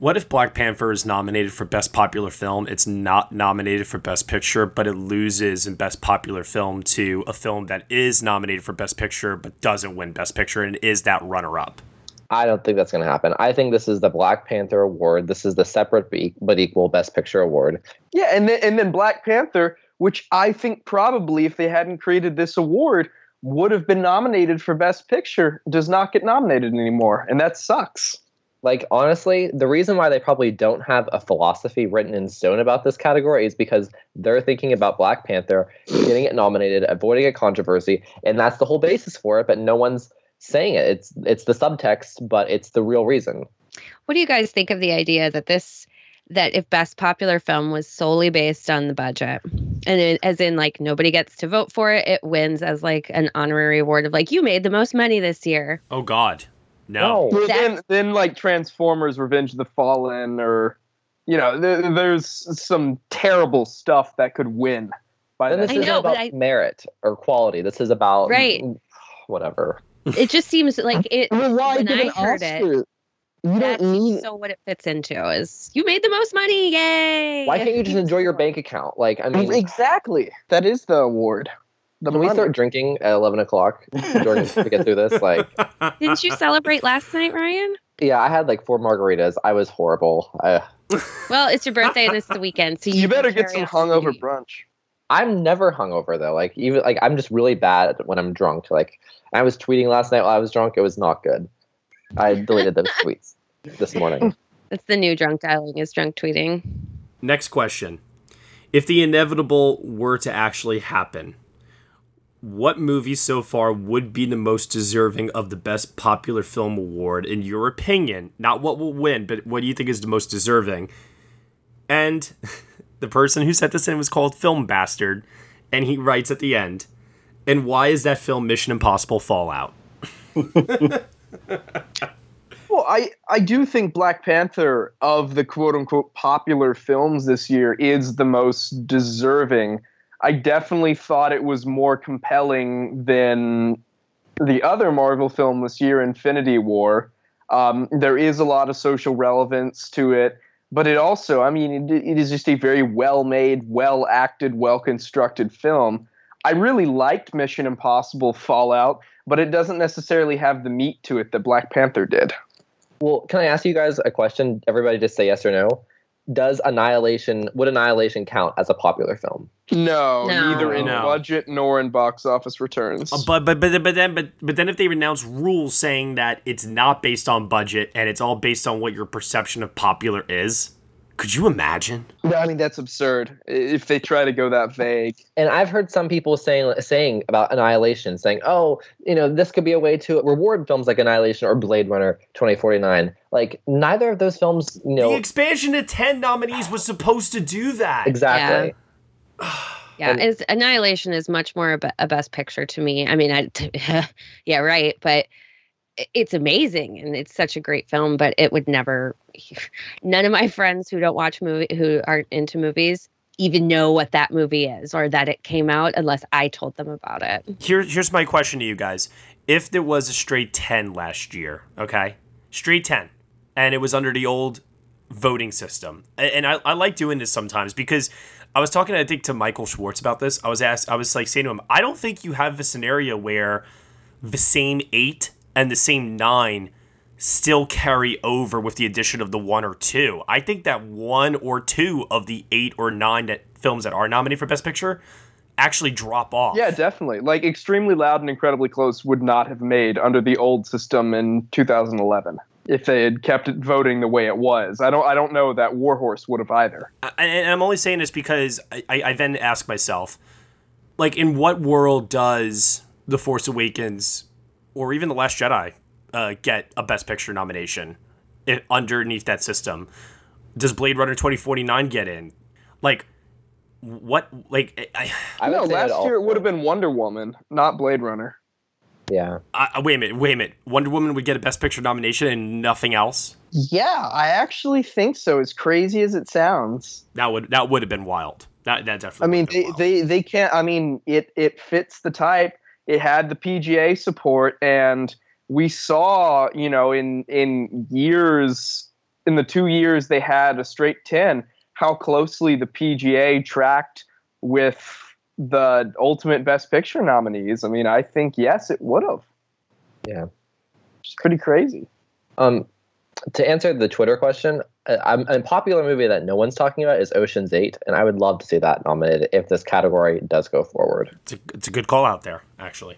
what if Black Panther is nominated for Best Popular Film? It's not nominated for Best Picture, but it loses in Best Popular Film to a film that is nominated for Best Picture but doesn't win Best Picture and is that runner up. I don't think that's going to happen. I think this is the Black Panther award. This is the separate but e- equal Best Picture award. Yeah, and then and then Black Panther, which I think probably if they hadn't created this award would have been nominated for Best Picture, does not get nominated anymore, and that sucks. Like honestly, the reason why they probably don't have a philosophy written in stone about this category is because they're thinking about Black Panther getting it nominated, avoiding a controversy, and that's the whole basis for it. But no one's saying it. It's it's the subtext, but it's the real reason. What do you guys think of the idea that this that if best popular film was solely based on the budget and it, as in like nobody gets to vote for it it wins as like an honorary award of like you made the most money this year Oh God. No. Well, then, then like Transformers: Revenge of the Fallen, or you know, there, there's some terrible stuff that could win. By Then that. this isn't about merit or quality. This is about Right. whatever. It just seems like it. Well, why when give I an heard Oscar? it, You that's don't need. so what it fits into is you made the most money, yay! Why can't you just enjoy your bank account? Like, I mean, exactly. That is the award. The can we start drinking at eleven o'clock Jordan, to get through this? Like, (laughs) Didn't you celebrate last night, Ryan? yeah, I had like four margaritas. I was horrible. I, (laughs) Well, it's your birthday and it's the weekend, so (laughs) you, You better get some carry on. hungover brunch. I'm never hungover though. Like, even like I'm just really bad when I'm drunk. Like, I was tweeting last night while I was drunk. It was not good. I deleted those tweets this morning. That's the new drunk dialing is drunk tweeting. Next question. If the inevitable were to actually happen, what movie so far would be the most deserving of the Best Popular Film Award, in your opinion? Not what will win, but what do you think is the most deserving? And (laughs) the person who sent this in was called Film Bastard, and he writes at the end, and why is that film Mission Impossible Fallout? (laughs) Well, I, I do think Black Panther of the quote unquote popular films this year is the most deserving. I definitely thought it was more compelling than the other Marvel film this year, Infinity War. Um, there is a lot of social relevance to it, but it also, I mean, it, it is just a very well made, well acted, well constructed film. I really liked Mission Impossible Fallout, but it doesn't necessarily have the meat to it that Black Panther did. Well, can I ask you guys a question? Everybody just say yes or no. Does Annihilation would Annihilation count as a popular film? No, No. neither in No. budget nor in box office returns. Uh, But but but but then but but then if they announce rules saying that it's not based on budget and it's all based on what your perception of popular is, could you imagine? No, I mean that's absurd. If they try to go that vague, And I've heard some people saying saying about Annihilation, saying, "Oh, you know, this could be a way to reward films like Annihilation or Blade Runner 2049." Like neither of those films, you The expansion to ten nominees was supposed to do that. exactly. Yeah, (sighs) And- is Annihilation is much more a, a best picture to me. I mean, I, (laughs) yeah, right, but i- it's amazing and it's such a great film. But it would never. (laughs) None of my friends who don't watch movie who aren't into movies even know what that movie is or that it came out unless I told them about it. Here, here's my question to you guys: If there was a straight ten last year, okay, straight ten, and it was under the old voting system, and I, I like doing this sometimes because I was talking, I think, to Michael Schwartz about this. I was asked, I was like saying to him, I don't think you have a scenario where the same eight and the same nine still carry over with the addition of the one or two. I think that one or two of the eight or nine that films that are nominated for Best Picture actually drop off. yeah, definitely. Like extremely loud and incredibly close would not have made under the old system in 2011 if they had kept it voting the way it was. I don't. I don't know that Warhorse would have either. I- and I'm only saying this because I, I, I then ask myself, like, in what world does The Force Awakens or even The Last Jedi uh, get a Best Picture nomination i underneath that system? Does Blade Runner 2049 get in? Like, what? Like, I, I would no, say that last year it would have been Wonder Woman, not Blade Runner. Yeah. I, I- wait a minute, wait a minute. Wonder Woman would get a Best Picture nomination and nothing else. Yeah, I actually think so. As crazy as it sounds. That would that would have been wild. That that definitely. I mean, would have been they, wild. they they can't. I mean, it it fits the type. It had the PGA support, and we saw, you know, in in years, in the two years they had a straight ten, how closely the PGA tracked with the ultimate Best Picture nominees. I mean, I think yes, it would have. Yeah. It's pretty crazy. Um, to answer the Twitter question, a popular movie that no one's talking about is Ocean's Eight, and I would love to see that nominated if this category does go forward. It's a, it's a good call out there, actually.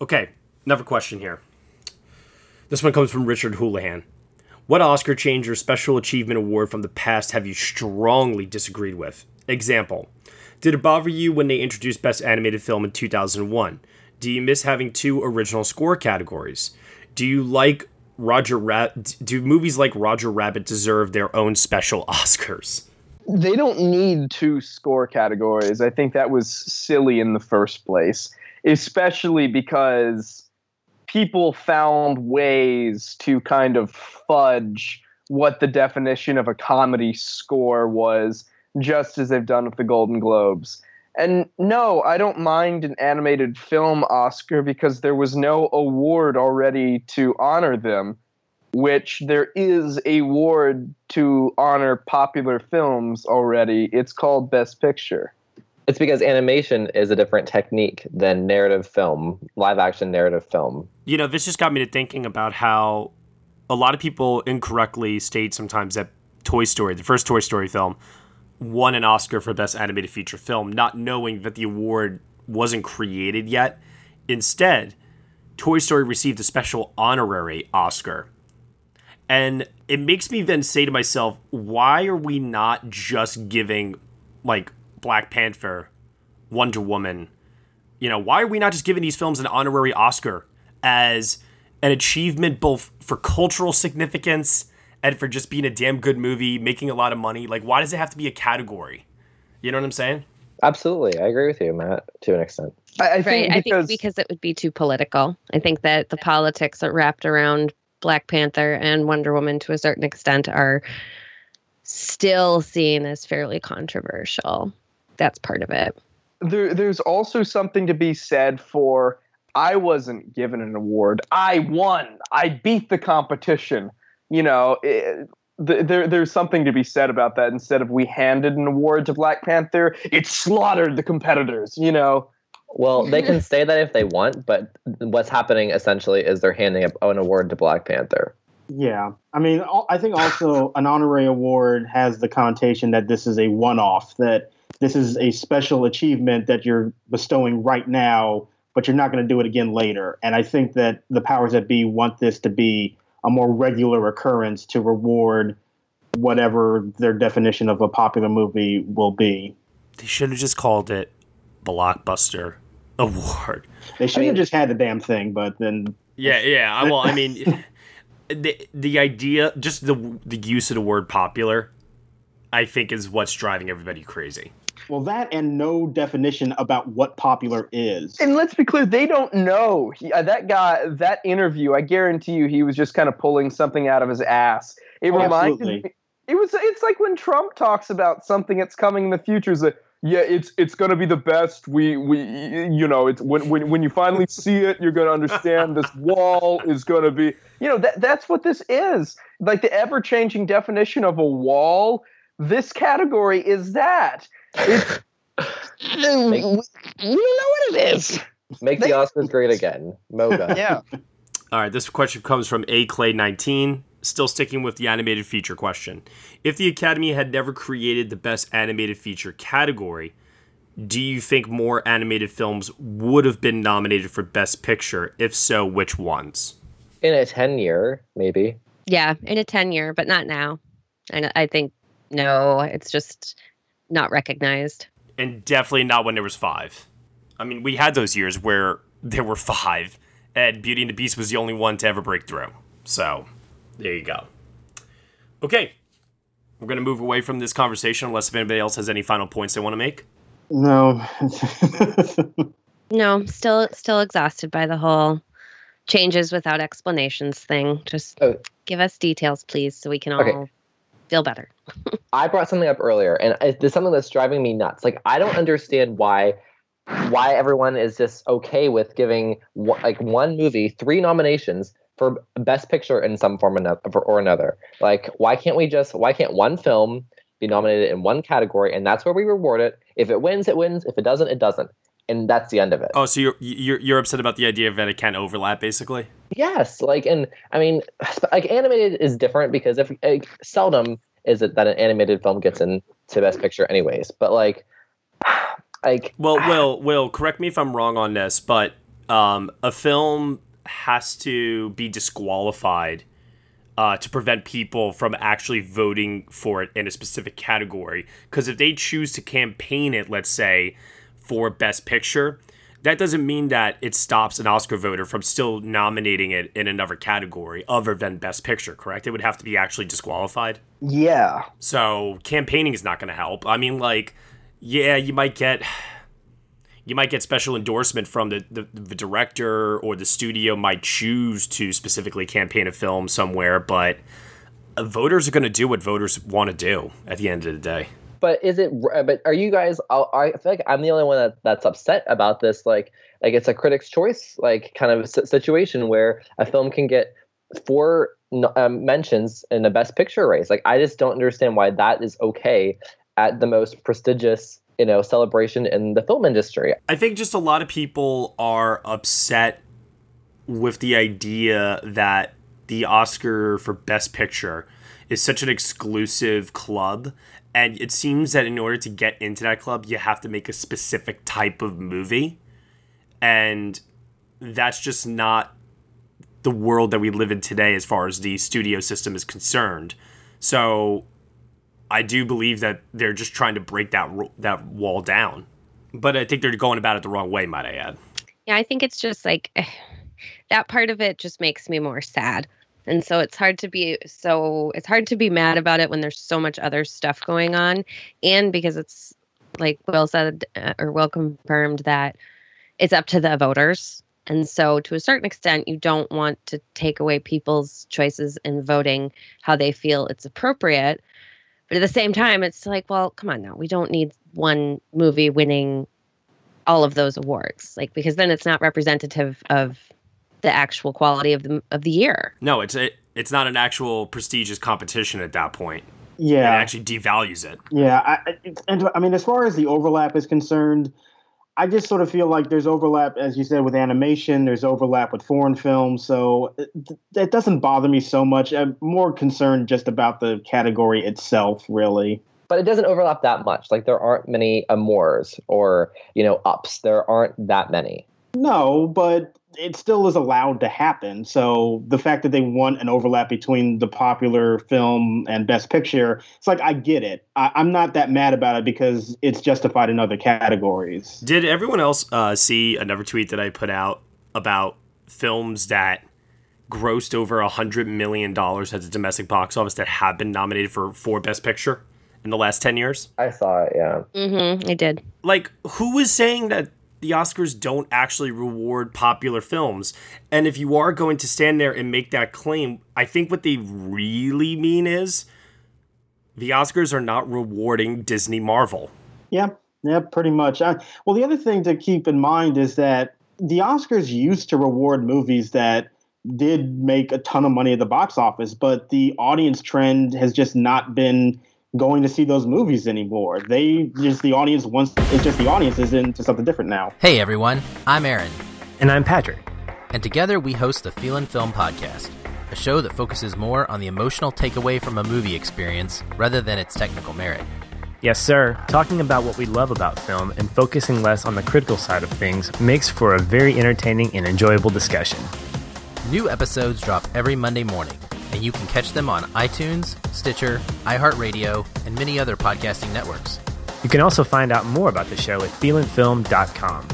Okay, another question here. This one comes from Richard Houlihan. What Oscar change or special achievement award from the past have you strongly disagreed with? Example Did it bother you when they introduced Best Animated Film in 2001? Do you miss having two original score categories? Do you like Roger Rabbit? Do movies like Roger Rabbit deserve their own special (laughs) Oscars? they don't need two score categories. I think that was silly in the first place, especially because people found ways to kind of fudge what the definition of a comedy score was, just as they've done with the Golden Globes. And no, I don't mind an animated film Oscar because there was no award already to honor them, which there is a award to honor popular films already. It's called Best Picture. It's because animation is a different technique than narrative film, live action narrative film. You know, this just got me to thinking about how a lot of people incorrectly state sometimes that Toy Story, the first Toy Story film, won an Oscar for Best Animated Feature Film, not knowing that the award wasn't created yet. Instead, Toy Story received a special honorary Oscar. And it makes me then say to myself, why are we not just giving, like, Black Panther, Wonder Woman, you know, why are we not just giving these films an honorary Oscar as an achievement both for cultural significance and for just being a damn good movie, making a lot of money. Like, why does it have to be a category? You know what I'm saying? Absolutely, I agree with you, Matt, to an extent. I, I right. think I because think because it would be too political. I think that the politics that wrapped around Black Panther and Wonder Woman to a certain extent are still seen as fairly controversial. That's part of it. there, there's also something to be said for I wasn't given an award. I won. I beat the competition. You know, eh, it, th- there, there's something to be said about that. Instead of we handed an award to Black Panther, it slaughtered the competitors. You know. Well, they can (laughs) say that if they want, but what's happening essentially is they're handing up an award to Black Panther. Yeah, I mean, I think also an honorary award has the connotation that this is a one-off, that this is a special achievement that you're bestowing right now, but you're not going to do it again later. And I think that the powers that be want this to be a more regular occurrence to reward whatever their definition of a popular movie will be. They should have just called it Blockbuster Award. They should have just had the damn thing, but then Yeah, yeah. I- Well, I mean, (laughs) the the idea, just the the use of the word popular, I think is what's driving everybody crazy. Well, that and no definition about what popular is. And let's be clear, they don't know. He, uh, that guy, that interview, I guarantee you, he was just kind of pulling something out of his ass. It Oh, reminded absolutely. me. It was. It's like when Trump talks about something that's coming in the future. Is that yeah, it's it's going to be the best. We we you know, it's when when when you finally see it, you're going to understand this (laughs) wall is going to be. You know that that's what this is. Like the ever changing definition of a wall. This category is that. It's, we don't know what it is. Make the Oscars great again. Moga. (laughs) Yeah. All right, this question comes from A Clay 19. Still sticking with the animated feature question. If the Academy had never created the best animated feature category, do you think more animated films would have been nominated for Best Picture? If so, which ones? In a 10 year, maybe. Yeah, in a 10 year, but not now. And I think, no, it's just not recognized. And definitely not when there was five. I mean, we had those years where (laughs) there were five, and Beauty and the Beast was the only one to ever break through. So, there you go. Okay, we're going to move away from this conversation unless if anybody else has any final points they want to make. No. (laughs) (laughs) No, still still exhausted by the whole changes without explanations thing. Just Oh. give us details, please, so we can all Okay. Feel better. I brought something up earlier, and it's something that's driving me nuts. Like, I don't understand why why everyone is just okay with giving like one movie three nominations for best picture in some form or another. Like, why can't we just why can't one film be nominated in one category, and that's where we reward it? If it wins, it wins. If it doesn't, it doesn't, and that's the end of it. Oh, so you're you're you're upset about the idea that it can't overlap, basically? Yes, like, and I mean, like animated is different because if like, seldom is it that an animated film gets into Best Picture, anyways. But like, (sighs) like, Well, (sighs) Will, Will, correct me if I'm wrong on this, but um, a film has to be disqualified uh, to prevent people from actually voting for it in a specific category. Because if they choose to campaign it, let's say, for Best Picture, that doesn't mean that it stops an Oscar voter from still nominating it in another category other than Best Picture, correct? It would have to be actually disqualified. Yeah. So campaigning is not going to help. I mean, like, yeah, you might get you might get special endorsement from the, the, the director or the studio might choose to specifically campaign a film somewhere, but voters are going to do what voters want to do at the end of the day. But is it? But are you guys? I feel like I'm the only one that, that's upset about this. Like, like it's a critic's choice, like kind of situation where a film can get four um, mentions in the best picture race. Like, I just don't understand why that is okay at the most prestigious, you know, celebration in the film industry. I think just a lot of people are upset with the idea that the Oscar for Best Picture is such an exclusive club. And it seems that in order to get into that club, you have to make a specific type of movie. And that's just not the world that we live in today as far as the studio system is concerned. So I do believe that they're just trying to break that that wall down. But I think they're going about it the wrong way, might I add. Yeah, I think it's just like (sighs) that part of it just makes me more sad. And so it's hard to be so it's hard to be mad about it when there's so much other stuff going on and because it's like Will said uh, or Will confirmed that it's up to the voters. And so to a certain extent you don't want to take away people's choices in voting how they feel it's appropriate. But at the same time it's like, well, come on now. We don't need one movie winning all of those awards. Like because then it's not representative of the actual quality of the of the year. No, it's it, it's not an actual prestigious competition at that point. Yeah, it actually devalues it. Yeah, I, and I mean, as far as the overlap is concerned, I just sort of feel like there's overlap, as you said, with animation. There's overlap with foreign films, so that doesn't bother me so much. I'm more concerned just about the category itself, really. But it doesn't overlap that much. Like there aren't many amours or you know ups. There aren't that many. No, but it still is allowed to happen. So the fact that they want an overlap between the popular film and Best Picture, it's like I get it. I, am not that mad about it because it's justified in other categories. Did everyone else uh, see another tweet that I put out about films that grossed over a hundred million dollars at the domestic box office that have been nominated for for Best Picture in the last ten years? I saw it. Yeah. Mm-hmm. I did. Like, who was saying that the Oscars don't actually reward popular films. And if you are going to stand there and make that claim, I think what they really mean is the Oscars are not rewarding Disney Marvel. Yeah, yeah, pretty much. I, well, the other thing to keep in mind is that the Oscars used to reward movies that did make a ton of money at the box office, but the audience trend has just not been going to see those movies anymore. They just the audience wants it's just the audience is into something different now. Hey everyone, I'm Aaron. And I'm Patrick. And together we host the Feelin' Film Podcast, a show that focuses more on the emotional takeaway from a movie experience rather than its technical merit. Yes, sir. Talking about what we love about film and focusing less on the critical side of things makes for a very entertaining and enjoyable discussion. New episodes drop every Monday morning and you can catch them on iTunes, Stitcher, iHeartRadio, and many other podcasting networks. You can also find out more about the show at feelinfilm.com.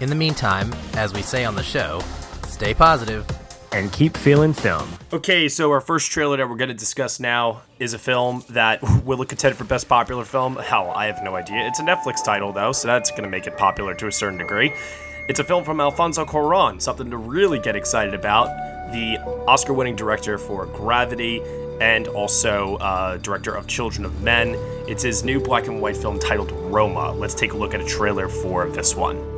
In the meantime, as we say on the show, stay positive and keep feeling film. Okay, so our first trailer that we're going to discuss now is a film that (laughs) will contend for Best Popular Film. Hell, I have no idea. It's a Netflix title, though, so that's going to make it popular to a certain degree. It's a film from Alfonso Cuarón, something to really get excited about the Oscar winning director for Gravity and also uh, director of Children of Men. It's his new black and white film titled Roma. Let's take a look at a trailer for this one.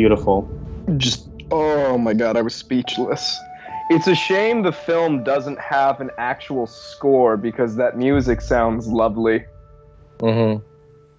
Beautiful. Just oh my god, I was speechless. It's a shame the film doesn't have an actual score because that music sounds lovely. Mm-hmm.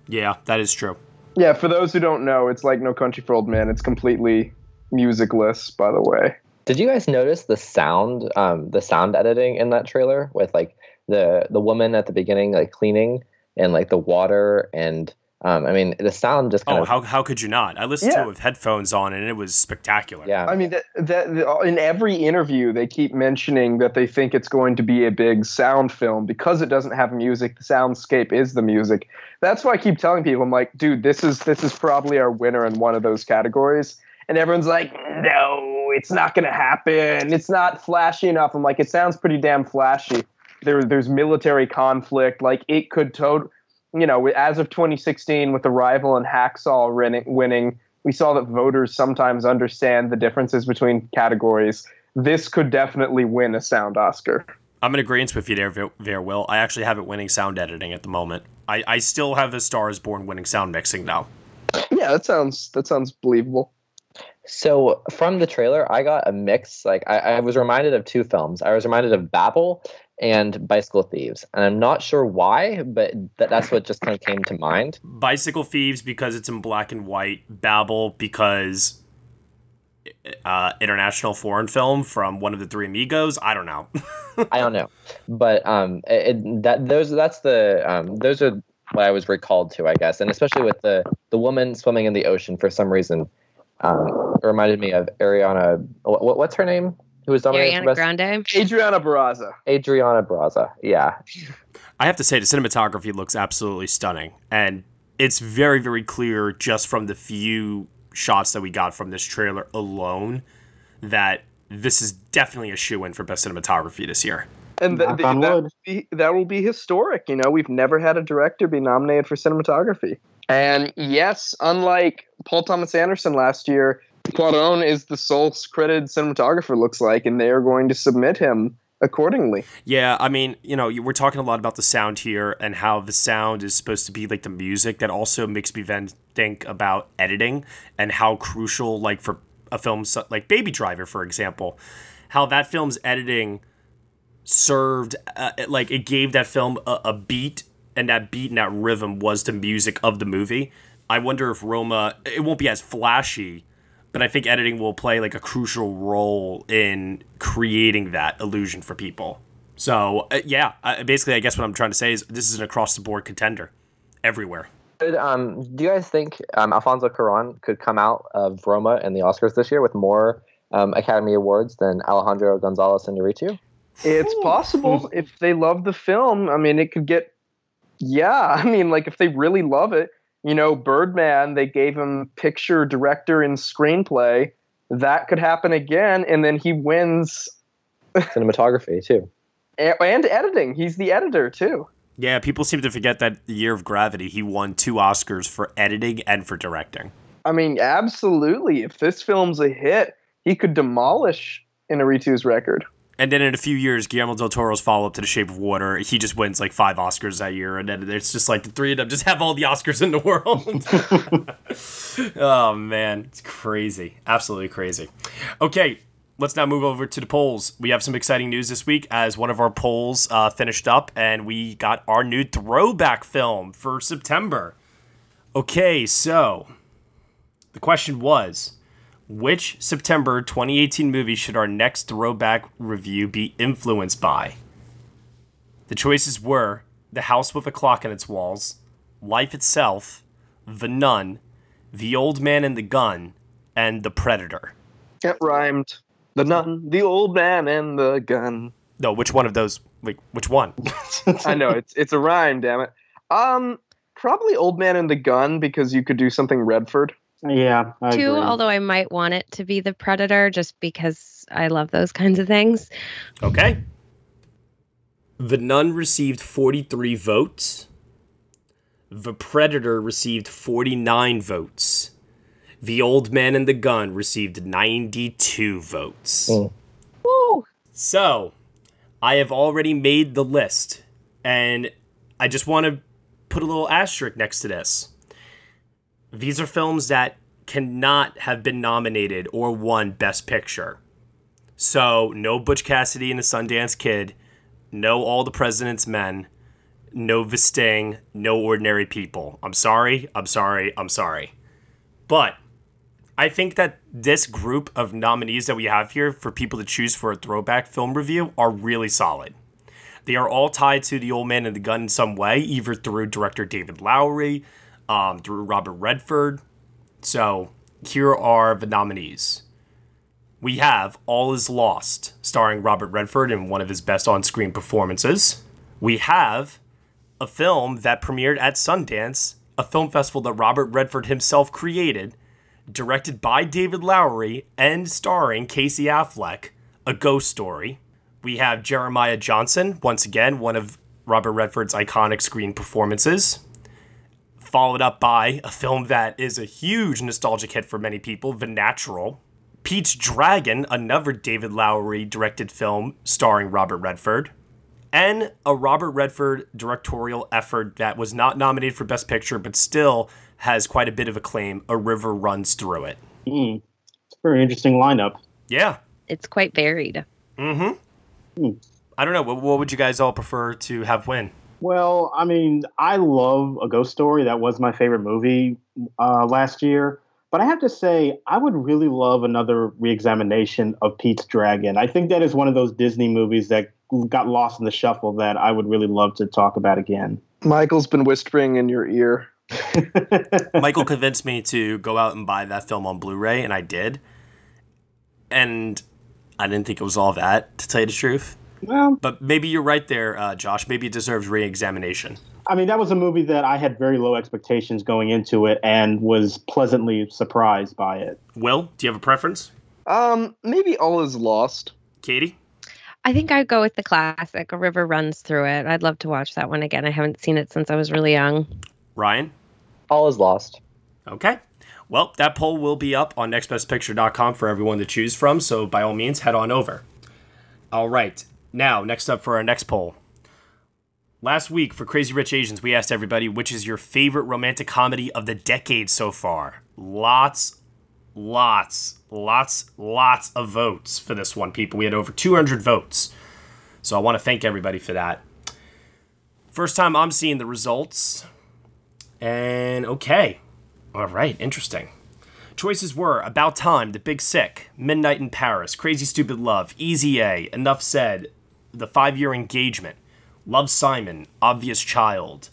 Yeah, that is true. Yeah, for those who don't know, it's like No Country for Old Men. It's completely musicless, by the way. Did you guys notice the sound, um, the sound editing in that trailer with like the the woman at the beginning like cleaning and like the water and um, I mean the sound just kind Oh, of how, how could you not? I listened Yeah. to it with headphones on and it was spectacular. yeah. I mean, that, that in every interview, they keep mentioning that they think it's going to be a big sound film because it doesn't have music. The soundscape is the music. That's why I keep telling people, I'm like, dude, this is this is probably our winner in one of those categories. And everyone's like, no, it's not going to happen. It's not flashy enough. I'm like, it sounds pretty damn flashy. There, there's military conflict. Like it could tot you know, as of 2016, with the Arrival and Hacksaw winning, winning, we saw that voters sometimes understand the differences between categories. This could definitely win a sound Oscar. I'm in agreement with you there, Ver- Ver Will. I actually have it winning sound editing at the moment. I, I still have the Stars Born winning sound mixing now. Yeah, that sounds that sounds believable. So from the trailer, I got a mix. Like I, I was reminded of two films. I was reminded of Babel and Bicycle Thieves, and I'm not sure why, but that, that's what just kind of came to mind. Bicycle Thieves because it's in black and white. Babel because uh, international foreign film from one of the three amigos. I don't know. (laughs) I don't know, but um, it, it- that those that's the um, those are what I was recalled to, I guess, and especially with the the woman swimming in the ocean for some reason, um, it reminded me of Ariana. What, what's her name? Who was dominating for Ariana best? Grande. Adriana Barraza. Adriana Braza. Yeah, I have to say the cinematography looks absolutely stunning, and it's very very clear just from the few shots that we got from this trailer alone that this is definitely a shoe in for best cinematography this year. And th- Knock th- on that, will be, that will be historic. You know, we've never had a director be nominated for cinematography. And yes, unlike Paul Thomas Anderson last year, Cuarón is the sole credited cinematographer, looks like, and they are going to submit him accordingly. Yeah, I mean, you know, we're talking a lot about the sound here and how the sound is supposed to be like the music. That also makes me then think about editing and how crucial, like for a film like Baby Driver, for example, how that film's editing served, uh, like it gave that film a, a beat, and that beat and that rhythm was the music of the movie. I wonder if Roma, it won't be as flashy, but I think editing will play like a crucial role in creating that illusion for people. So uh, yeah, uh, basically, I guess what I'm trying to say is this is an across the board contender everywhere. Um, do you guys think um, Alfonso Cuarón could come out of Roma and the Oscars this year with more um, Academy Awards than Alejandro Gonzalez Inarritu? It's possible if they love the film. I mean, it could get. Yeah, (laughs) I mean, like if they really love it, you know, Birdman, they gave him picture, director, and screenplay. That could happen again, and then he wins Cinematography too. a- and editing. He's the editor too. Yeah, people seem to forget that the year of Gravity, he won two Oscars for editing and for directing. I mean, absolutely. If this film's a hit, he could demolish Inarritu's record. And then in a few years, Guillermo del Toro's follow up to The Shape of Water, he just wins like five Oscars that year, and then it's just like the three of them just (laughs) have all the Oscars in the world. (laughs) oh man, it's crazy, absolutely crazy. Okay, let's now move over to the polls. We have some exciting news this week as one of our polls uh, finished up, and we got our new throwback film for September. Okay, so the question was. Which September 2018 movie should our next throwback review be influenced by? The choices were The House with a Clock in Its Walls, Life Itself, The Nun, The Old Man and the Gun, and The Predator. It rhymed. The nun, the old man, and the gun. No, which one of those? Like, which one? (laughs) I know it's it's a rhyme. Damn it. Um, probably old man and the gun because you could do something Redford. Yeah, I Two, agree. although I might want it to be the Predator just because I love those kinds of things. Okay. The Nun received 43 votes. The Predator received 49 votes. The Old Man and the Gun received 92 votes. Hmm. Woo! So, I have already made the list, and I just want to put a little asterisk next to this. These are films that cannot have been nominated or won Best Picture. So, no Butch Cassidy and the Sundance Kid, no All the President's Men, no The Sting, no ordinary people. I'm sorry, I'm sorry, I'm sorry. But I think that this group of nominees that we have here for people to choose for a throwback film review are really solid. They are all tied to the old man and the gun in some way, either through director David Lowery, um, through Robert Redford. So here are the nominees. We have All Is Lost, starring Robert Redford in one of his best on screen performances. We have a film that premiered at Sundance, a film festival that Robert Redford himself created, directed by David Lowery and starring Casey Affleck, A Ghost Story. We have Jeremiah Johnson, once again, one of Robert Redford's iconic screen performances, followed up by a film that is a huge nostalgic hit for many people, The Natural. Pete's Dragon, another David Lowery directed film starring Robert Redford. And a Robert Redford directorial effort that was not nominated for Best Picture, but still has quite a bit of acclaim. A River Runs Through It. Mm. It's a very interesting lineup. Yeah. It's quite varied. Mm hmm. I don't know. What, what would you guys all prefer to have win? Well, I mean, I love A Ghost Story. That was my favorite movie uh, last year. But I have to say, I would really love another reexamination of Pete's Dragon. I think that is one of those Disney movies that got lost in the shuffle that I would really love to talk about again. Michael's been whispering in your ear. (laughs) Michael convinced me to go out and buy that film on Blu-ray, and I did. And I didn't think it was all that, to tell you the truth. Well, but maybe you're right there, uh, Josh. Maybe it deserves re-examination. I mean, that was a movie that I had very low expectations going into it, and was pleasantly surprised by it. Will, do you have a preference? Um, maybe All Is Lost. Katie. I think I'd go with the classic. A river runs through it. I'd love to watch that one again. I haven't seen it since I was really young. Ryan. All is lost. Okay. Well, that poll will be up on nextbestpicture.com for everyone to choose from, so by all means, head on over. All right. Now, next up for our next poll. Last week for Crazy Rich Asians, we asked everybody which is your favorite romantic comedy of the decade so far. Lots, lots, lots, lots of votes for this one, people. We had over 200 votes. So I want to thank everybody for that. First time I'm seeing the results. And okay. All right, interesting. Choices were About Time, The Big Sick, Midnight in Paris, Crazy Stupid Love, Easy A, Enough Said, The Five Year Engagement, Love Simon, Obvious Child,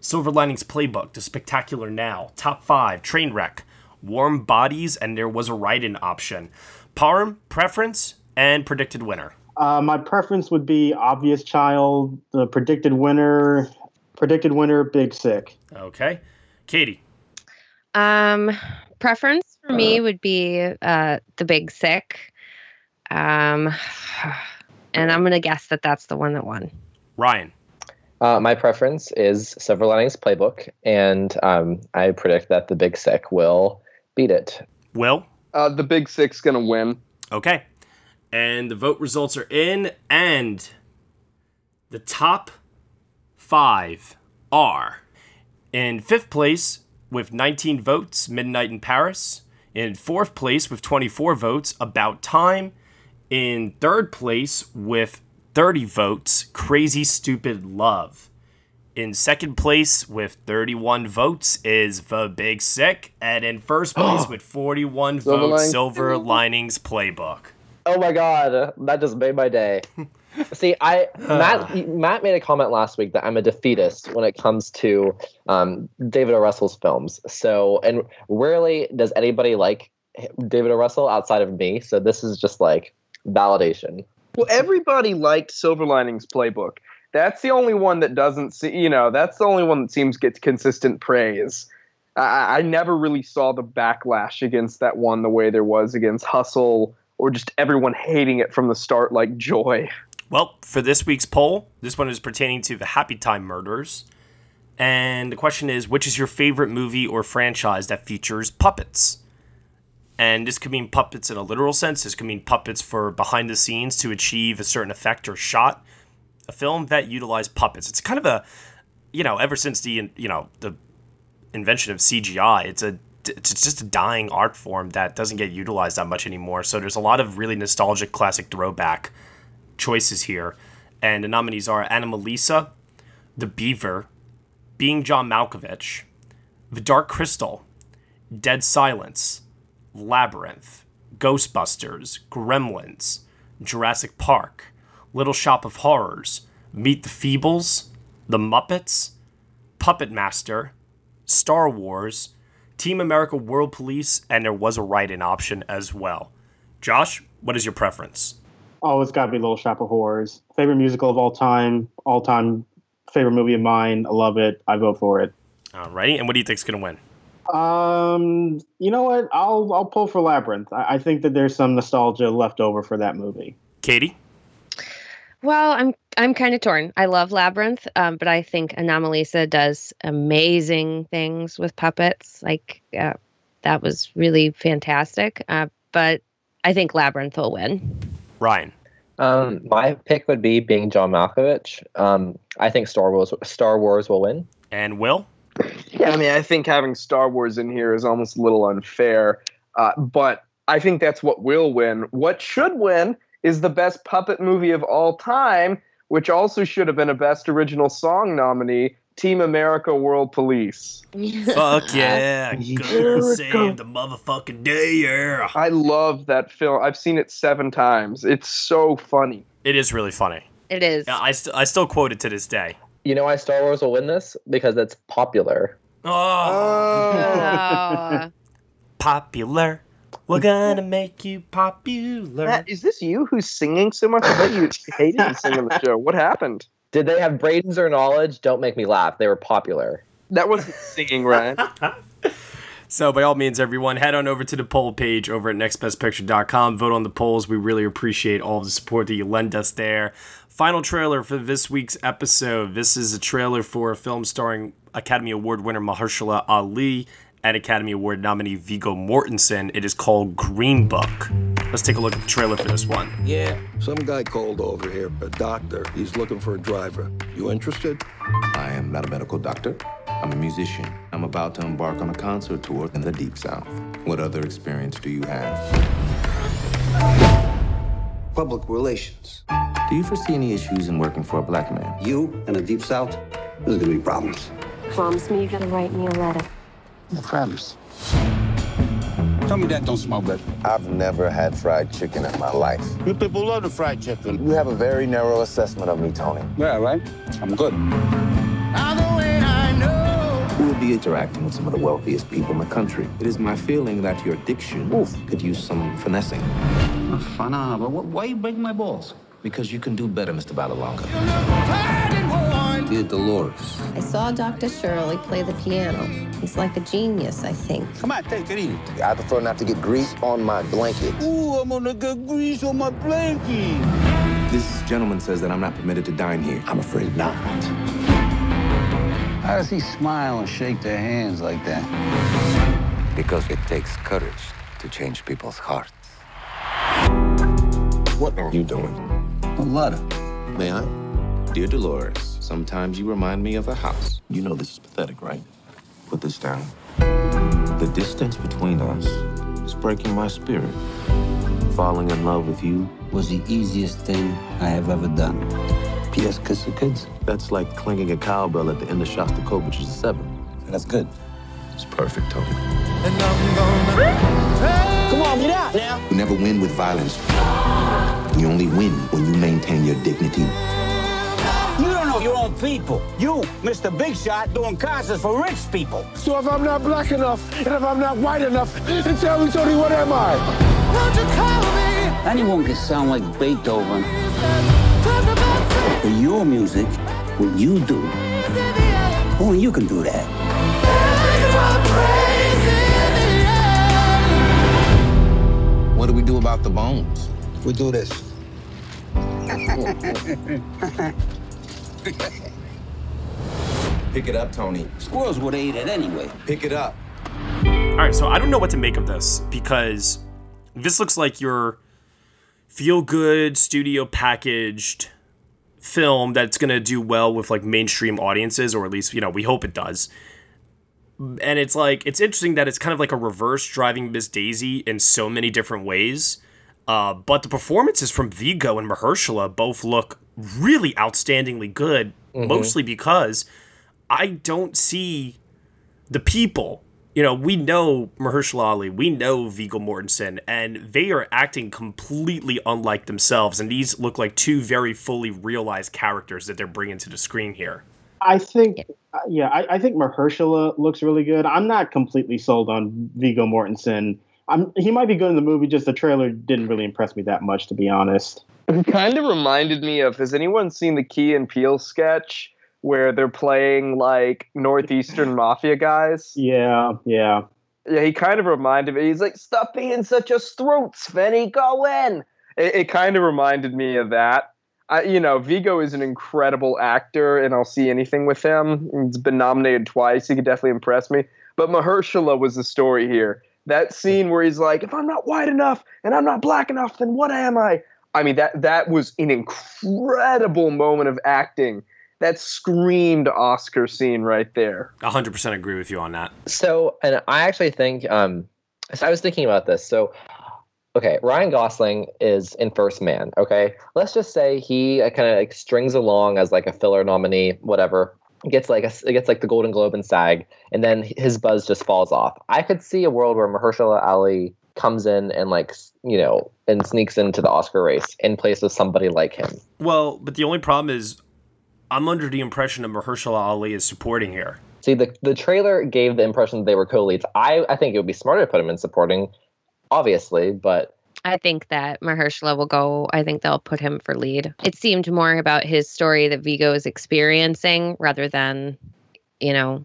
Silver Linings Playbook, The Spectacular Now, Top 5, Trainwreck, Warm Bodies, and there was a write in option. Parm, preference, and predicted winner. Uh, my preference would be Obvious Child, the predicted winner, predicted winner, Big Sick. Okay. Katie. Um, preference for me would be uh, the Big Sick. Um, and I'm gonna guess that that's the one that won. Ryan. Uh, my preference is Silver Linings Playbook, and um, I predict that the Big Sick will beat it. Will? Uh, the Big Sick's gonna win. Okay. And the vote results are in, and the top five are in fifth place with 19 votes, Midnight in Paris. In fourth place with 24 votes, About Time. In third place with 30 votes, Crazy Stupid Love. In second place with 31 votes is The Big Sick. And in first (gasps) place with 41 Silver votes, Linings Silver Linings Playbook. Oh my god, that just made my day. (laughs) See, I Matt (sighs) Matt made a comment last week that I'm a defeatist when it comes to um, David O. Russell's films. So, and rarely does anybody like David O. Russell outside of me. So this is just like validation. Well, everybody liked Silver Linings Playbook. That's the only one that doesn't see. You know, that's the only one that seems gets consistent praise. I, I never really saw the backlash against that one the way there was against Hustle or just everyone hating it from the start, like Joy. Well, for this week's poll, this one is pertaining to the Happy Time murders. And the question is which is your favorite movie or franchise that features puppets? And this could mean puppets in a literal sense. This could mean puppets for behind the scenes to achieve a certain effect or shot. A film that utilized puppets. It's kind of a, you know, ever since the you know the invention of CGI, it's a it's just a dying art form that doesn't get utilized that much anymore. So there's a lot of really nostalgic classic throwback choices here. And the nominees are Anomalisa, The Beaver, Being John Malkovich, The Dark Crystal, Dead Silence, Labyrinth, Ghostbusters, Gremlins, Jurassic Park, Little Shop of Horrors, Meet the Feebles, The Muppets, Puppet Master, Star Wars, Team America World Police, and there was a write in option as well. Josh, what is your preference? Oh, it's got to be Little Shop of Horrors. Favorite musical of all time, all time favorite movie of mine. I love it. I vote for it. Alrighty, and what do you think's gonna win? Um, you know what? I'll I'll pull for Labyrinth. I, I think that there's some nostalgia left over for that movie. Katie, Well, I'm I'm kind of torn. I love Labyrinth, um, but I think Anomalisa does amazing things with puppets. Like uh, that was really fantastic. Uh, but I think Labyrinth will win. Ryan. Um, my pick would be being John Malkovich. Um, I think Star Wars Star Wars will win. And Will? Yeah, I mean, I think having Star Wars in here is almost a little unfair, uh, but I think that's what will win. What should win is the best puppet movie of all time, which also should have been a Best Original Song nominee. Team America World Police. (laughs) Fuck yeah. Gonna save the motherfucking day, yeah. I love that film. I've seen it seven times. It's so funny. It is really funny. It is. Yeah, I, st- I still quote it to this day. You know why Star Wars will win this? Because it's popular. Oh. (laughs) Popular. We're gonna make you popular. Matt, is this you who's singing so much? I thought you (laughs) hated to sing on the show. What happened? Did they have brains or knowledge? Don't make me laugh. They were popular. That wasn't singing, Ryan. (laughs) So, by all means, everyone, head on over to the poll page over at nextbestpicture.com. Vote on the polls. We really appreciate all of the support that you lend us there. Final trailer for this week's episode. This is a trailer for a film starring Academy Award winner Mahershala Ali and Academy Award nominee Viggo Mortensen. It is called Green Book. Let's take a look at the trailer for this one. Yeah, some guy called over here, a doctor. He's looking for a driver. You interested? I am not a medical doctor. I'm a musician. I'm about to embark on a concert tour in the Deep South. What other experience do you have? Public relations. Do you foresee any issues in working for a black man? You in the Deep South? There's gonna be problems. Promise me you're gonna write me a letter. No problems. Tell me that don't smell good. I've never had fried chicken in my life. You people love the fried chicken. You have a very narrow assessment of me, Tony. Yeah, right? I'm good. You will be interacting with some of the wealthiest people in the country. It is my feeling that your diction could use some finessing. Fun, uh, but wh- why you breaking my balls? Because you can do better, Mr. Vallelonga. Dear Dolores, I saw Dr. Shirley play the piano. He's like a genius, I think. Come on, take it easy. I prefer not to get grease on my blanket. Ooh, I'm gonna get grease on my blanket. This gentleman says that I'm not permitted to dine here. I'm afraid not. How does he smile and shake their hands like that? Because it takes courage to change people's hearts. What are you doing? A letter. May I? Dear Dolores, sometimes you remind me of a house. You know this is pathetic, right? Put this down. The distance between us is breaking my spirit. Falling in love with you Was the easiest thing I have ever done. P.S. Kiss the kids. That's like clanging a cowbell at the end of Shostakovich's Seven. And That's good. It's perfect, Tony. Come on, get out now. You never win with violence. You only win when you maintain your dignity. You don't know your own people. You, Mr. Big Shot, doing concerts for rich people. So if I'm not black enough, and if I'm not white enough, then tell me, Tony, what am I? Anyone can sound like Beethoven. But your music, what you do, only you can do that. What do we do about the bones? We do this. Pick it up, Tony. Squirrels would eat it anyway. Pick it up. All right, so I don't know what to make of this because this looks like your feel good studio packaged film that's going to do well with like mainstream audiences or at least, you know, we hope it does. And it's like it's interesting that it's kind of like a reverse driving Miss Daisy in so many different ways. Uh, but the performances from Viggo and Mahershala both look really outstandingly good. mm-hmm. mostly because I don't see the people. You know, we know Mahershala Ali, we know Viggo Mortensen, and they are acting completely unlike themselves. And these look like two very fully realized characters that they're bringing to the screen here. I think, yeah, I, I think Mahershala looks really good. I'm not completely sold on Viggo Mortensen. I'm, he might be good in the movie. Just the trailer didn't really impress me that much, to be honest. It kind of reminded me of. Has anyone seen the Key and Peele sketch where they're playing like northeastern mafia guys? Yeah, yeah, yeah. He kind of reminded me. He's like, "Stop being such a throat, Svenny. Go in." It, it kind of reminded me of that. I, you know, Viggo is an incredible actor, and I'll see anything with him. He's been nominated twice. He could definitely impress me. But Mahershala was the story here. That scene where he's like, "If I'm not white enough and I'm not black enough, then what am I?" I mean, that that was an incredible moment of acting. That screamed Oscar scene right there. 100% agree with you on that. So, and I actually think, um, so I was thinking about this. So, okay, Ryan Gosling is in First Man. Okay, let's just say he uh, kind of like strings along as like a filler nominee, whatever. Gets like a, gets like the Golden Globe and SAG, and then his buzz just falls off. I could see a world where Mahershala Ali comes in and like you know and sneaks into the Oscar race in place of somebody like him. Well, but the only problem is, I'm under the impression that Mahershala Ali is supporting here. See, the the trailer gave the impression that they were co-leads. I I think it would be smarter to put him in supporting obviously, but I think that Mahershala will go. I think they'll put him for lead. It seemed more about his story that Viggo is experiencing rather than, you know,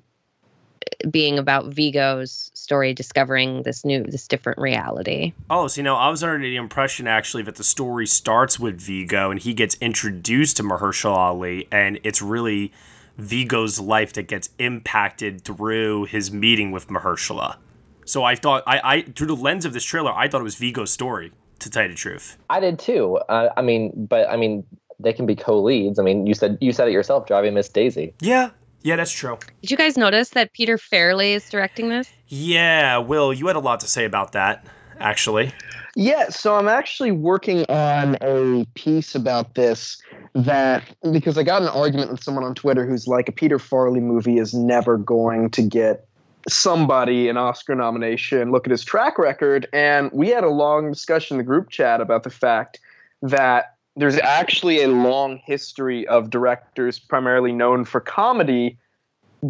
being about Viggo's story discovering this new, this different reality. Oh, so you know, I was under the impression actually that the story starts with Viggo and he gets introduced to Mahershala Ali, and it's really Viggo's life that gets impacted through his meeting with Mahershala. So I thought I, I through the lens of this trailer, I thought it was Viggo's story. To tell you the truth, I did too. Uh, I mean, but I mean, they can be co-leads. I mean, you said you said it yourself, driving Miss Daisy. Yeah, yeah, that's true. Did you guys notice that Peter Farrelly is directing this? Yeah, Will, you had a lot to say about that, actually. Yeah, so I'm actually working on a piece about this that because I got an argument with someone on Twitter who's like a Peter Farrelly movie is never going to get somebody an Oscar nomination, look at his track record. And we had a long discussion in the group chat about the fact that there's actually a long history of directors, primarily known for comedy,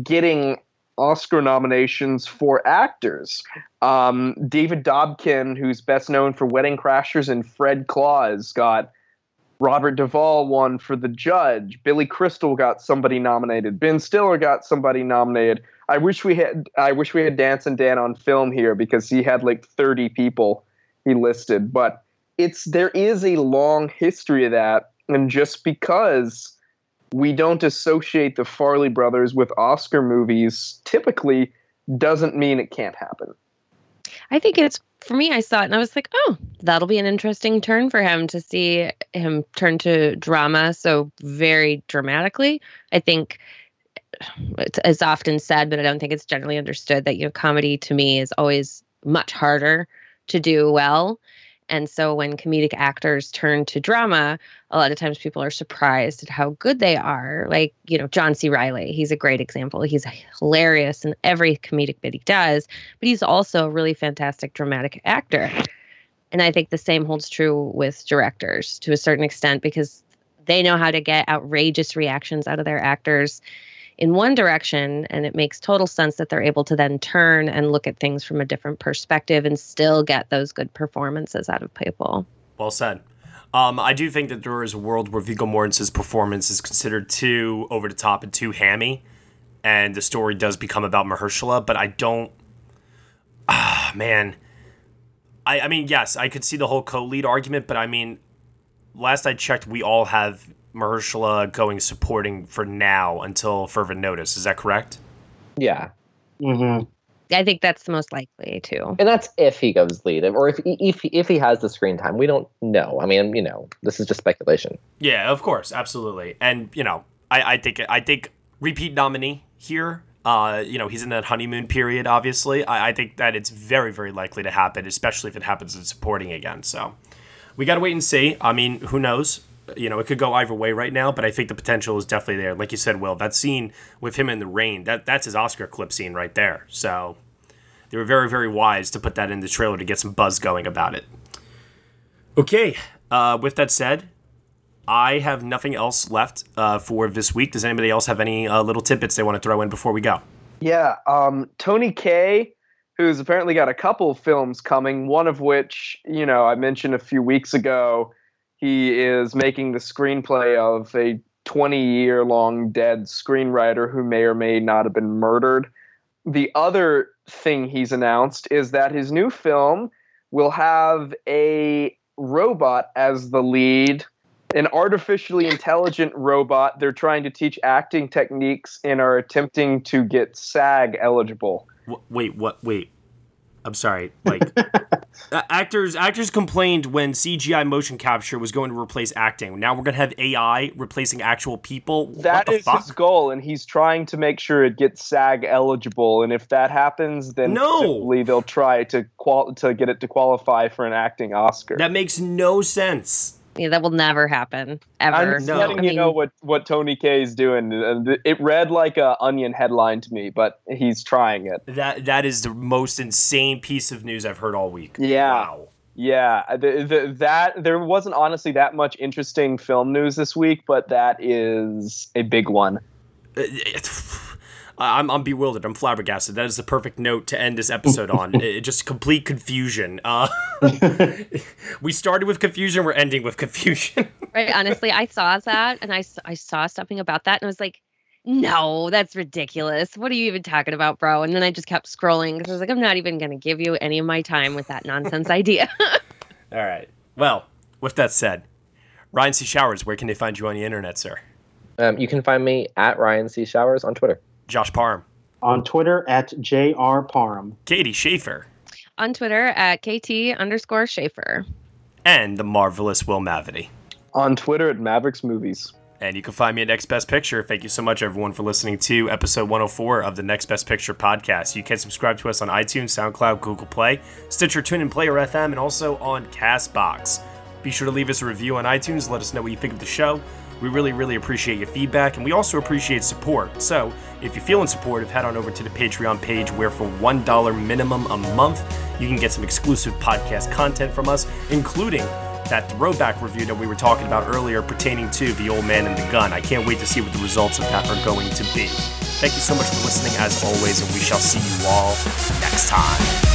getting Oscar nominations for actors. Um, David Dobkin, who's best known for Wedding Crashers and Fred Claus, got Robert Duvall won for The Judge. Billy Crystal got somebody nominated. Ben Stiller got somebody nominated. I wish we had I wish we had Dance and Dan on film here because he had like 30 people he listed, but it's there is a long history of that and just because we don't associate the Farrelly brothers with Oscar movies typically doesn't mean it can't happen. I think it's for me I saw it and I was like, "Oh, that'll be an interesting turn for him to see him turn to drama so very dramatically." I think it's often said, but I don't think it's generally understood that you know comedy to me is always much harder to do well. And so when comedic actors turn to drama, a lot of times people are surprised at how good they are. Like, you know, John C. Reilly, he's a great example. He's hilarious in every comedic bit he does, but he's also a really fantastic dramatic actor. And I think the same holds true with directors to a certain extent because they know how to get outrageous reactions out of their actors in one direction and it makes total sense that they're able to then turn and look at things from a different perspective and still get those good performances out of people well said um, I do think that there is a world where Viggo Mortensen's performance is considered too over the top and too hammy, and the story does become about Mahershala. But I don't. Ah, man. I I mean, yes, I could see the whole co-lead argument, but I mean, last I checked, we all have Mahershala going supporting for now until further notice. Is that correct? Yeah. Mm-hmm. I think that's the most likely too. And that's if he goes lead, or if if if he has the screen time. We don't know. I mean, you know, this is just speculation. Yeah, of course, absolutely. And you know, I, I think I think repeat nominee here. Uh, you know, he's in that honeymoon period. Obviously, I, I think that it's very very likely to happen, especially if it happens in supporting again. So we got to wait and see. I mean, who knows? You know, it could go either way right now, but I think the potential is definitely there. Like you said, Will, that scene with him in the rain, that that's his Oscar clip scene right there. So they were very, very wise to put that in the trailer to get some buzz going about it. Okay, uh, with that said, I have nothing else left uh, for this week. Does anybody else have any uh, little tidbits they want to throw in before we go? Yeah, um, Tony Kaye, who's apparently got a couple films coming, one of which, you know, I mentioned a few weeks ago. He is making the screenplay of a 20 year long dead screenwriter who may or may not have been murdered. The other thing he's announced is that his new film will have a robot as the lead an artificially intelligent robot. They're trying to teach acting techniques and are attempting to get SAG eligible. Wait, what? Wait. I'm sorry. Like (laughs) uh, actors actors complained when CGI motion capture was going to replace acting. Now we're going to have AI replacing actual people. That is fuck? his goal and he's trying to make sure it gets SAG eligible and if that happens then no. they'll try to qual- to get it to qualify for an acting Oscar. That makes no sense. Yeah, that will never happen ever. I'm just letting I you know what what Tony Kaye is doing. Uh, it read like a Onion headline to me, but he's trying it. That that is the most insane piece of news I've heard all week. Yeah. Wow. Yeah, the, the, that there wasn't honestly that much interesting film news this week, but that is a big one. Uh, I'm, I'm bewildered. I'm flabbergasted. That is the perfect note to end this episode on. (laughs) it, just complete confusion. Uh, (laughs) we started with confusion. We're ending with confusion. (laughs) right. Honestly, I saw that and I, I saw something about that and I was like, no, that's ridiculous. What are you even talking about, bro? And then I just kept scrolling because I was like, I'm not even going to give you any of my time with that nonsense idea. All right. Well, with that said, Ryan C. Showers, where can they find you on the internet, sir? Um, you can find me at Ryan C. Showers on Twitter. Josh Parham. On Twitter at JR Parham. Katie Schaefer. On Twitter at KT underscore Schaefer. And the marvelous Will Mavity. On Twitter at Mavericks Movies. And you can find me at Next Best Picture. Thank you so much, everyone, for listening to episode 104 of the Next Best Picture podcast. You can subscribe to us on iTunes, SoundCloud, Google Play, Stitcher, TuneIn, Player FM, and also on Castbox. Be sure to leave us a review on iTunes. Let us know what you think of the show. We really, really appreciate your feedback, and we also appreciate support. So, if you're feeling supportive, head on over to the Patreon page where, for $1 minimum a month, you can get some exclusive podcast content from us, including that throwback review that we were talking about earlier pertaining to The Old Man and the Gun. I can't wait to see what the results of that are going to be. Thank you so much for listening, as always, and we shall see you all next time.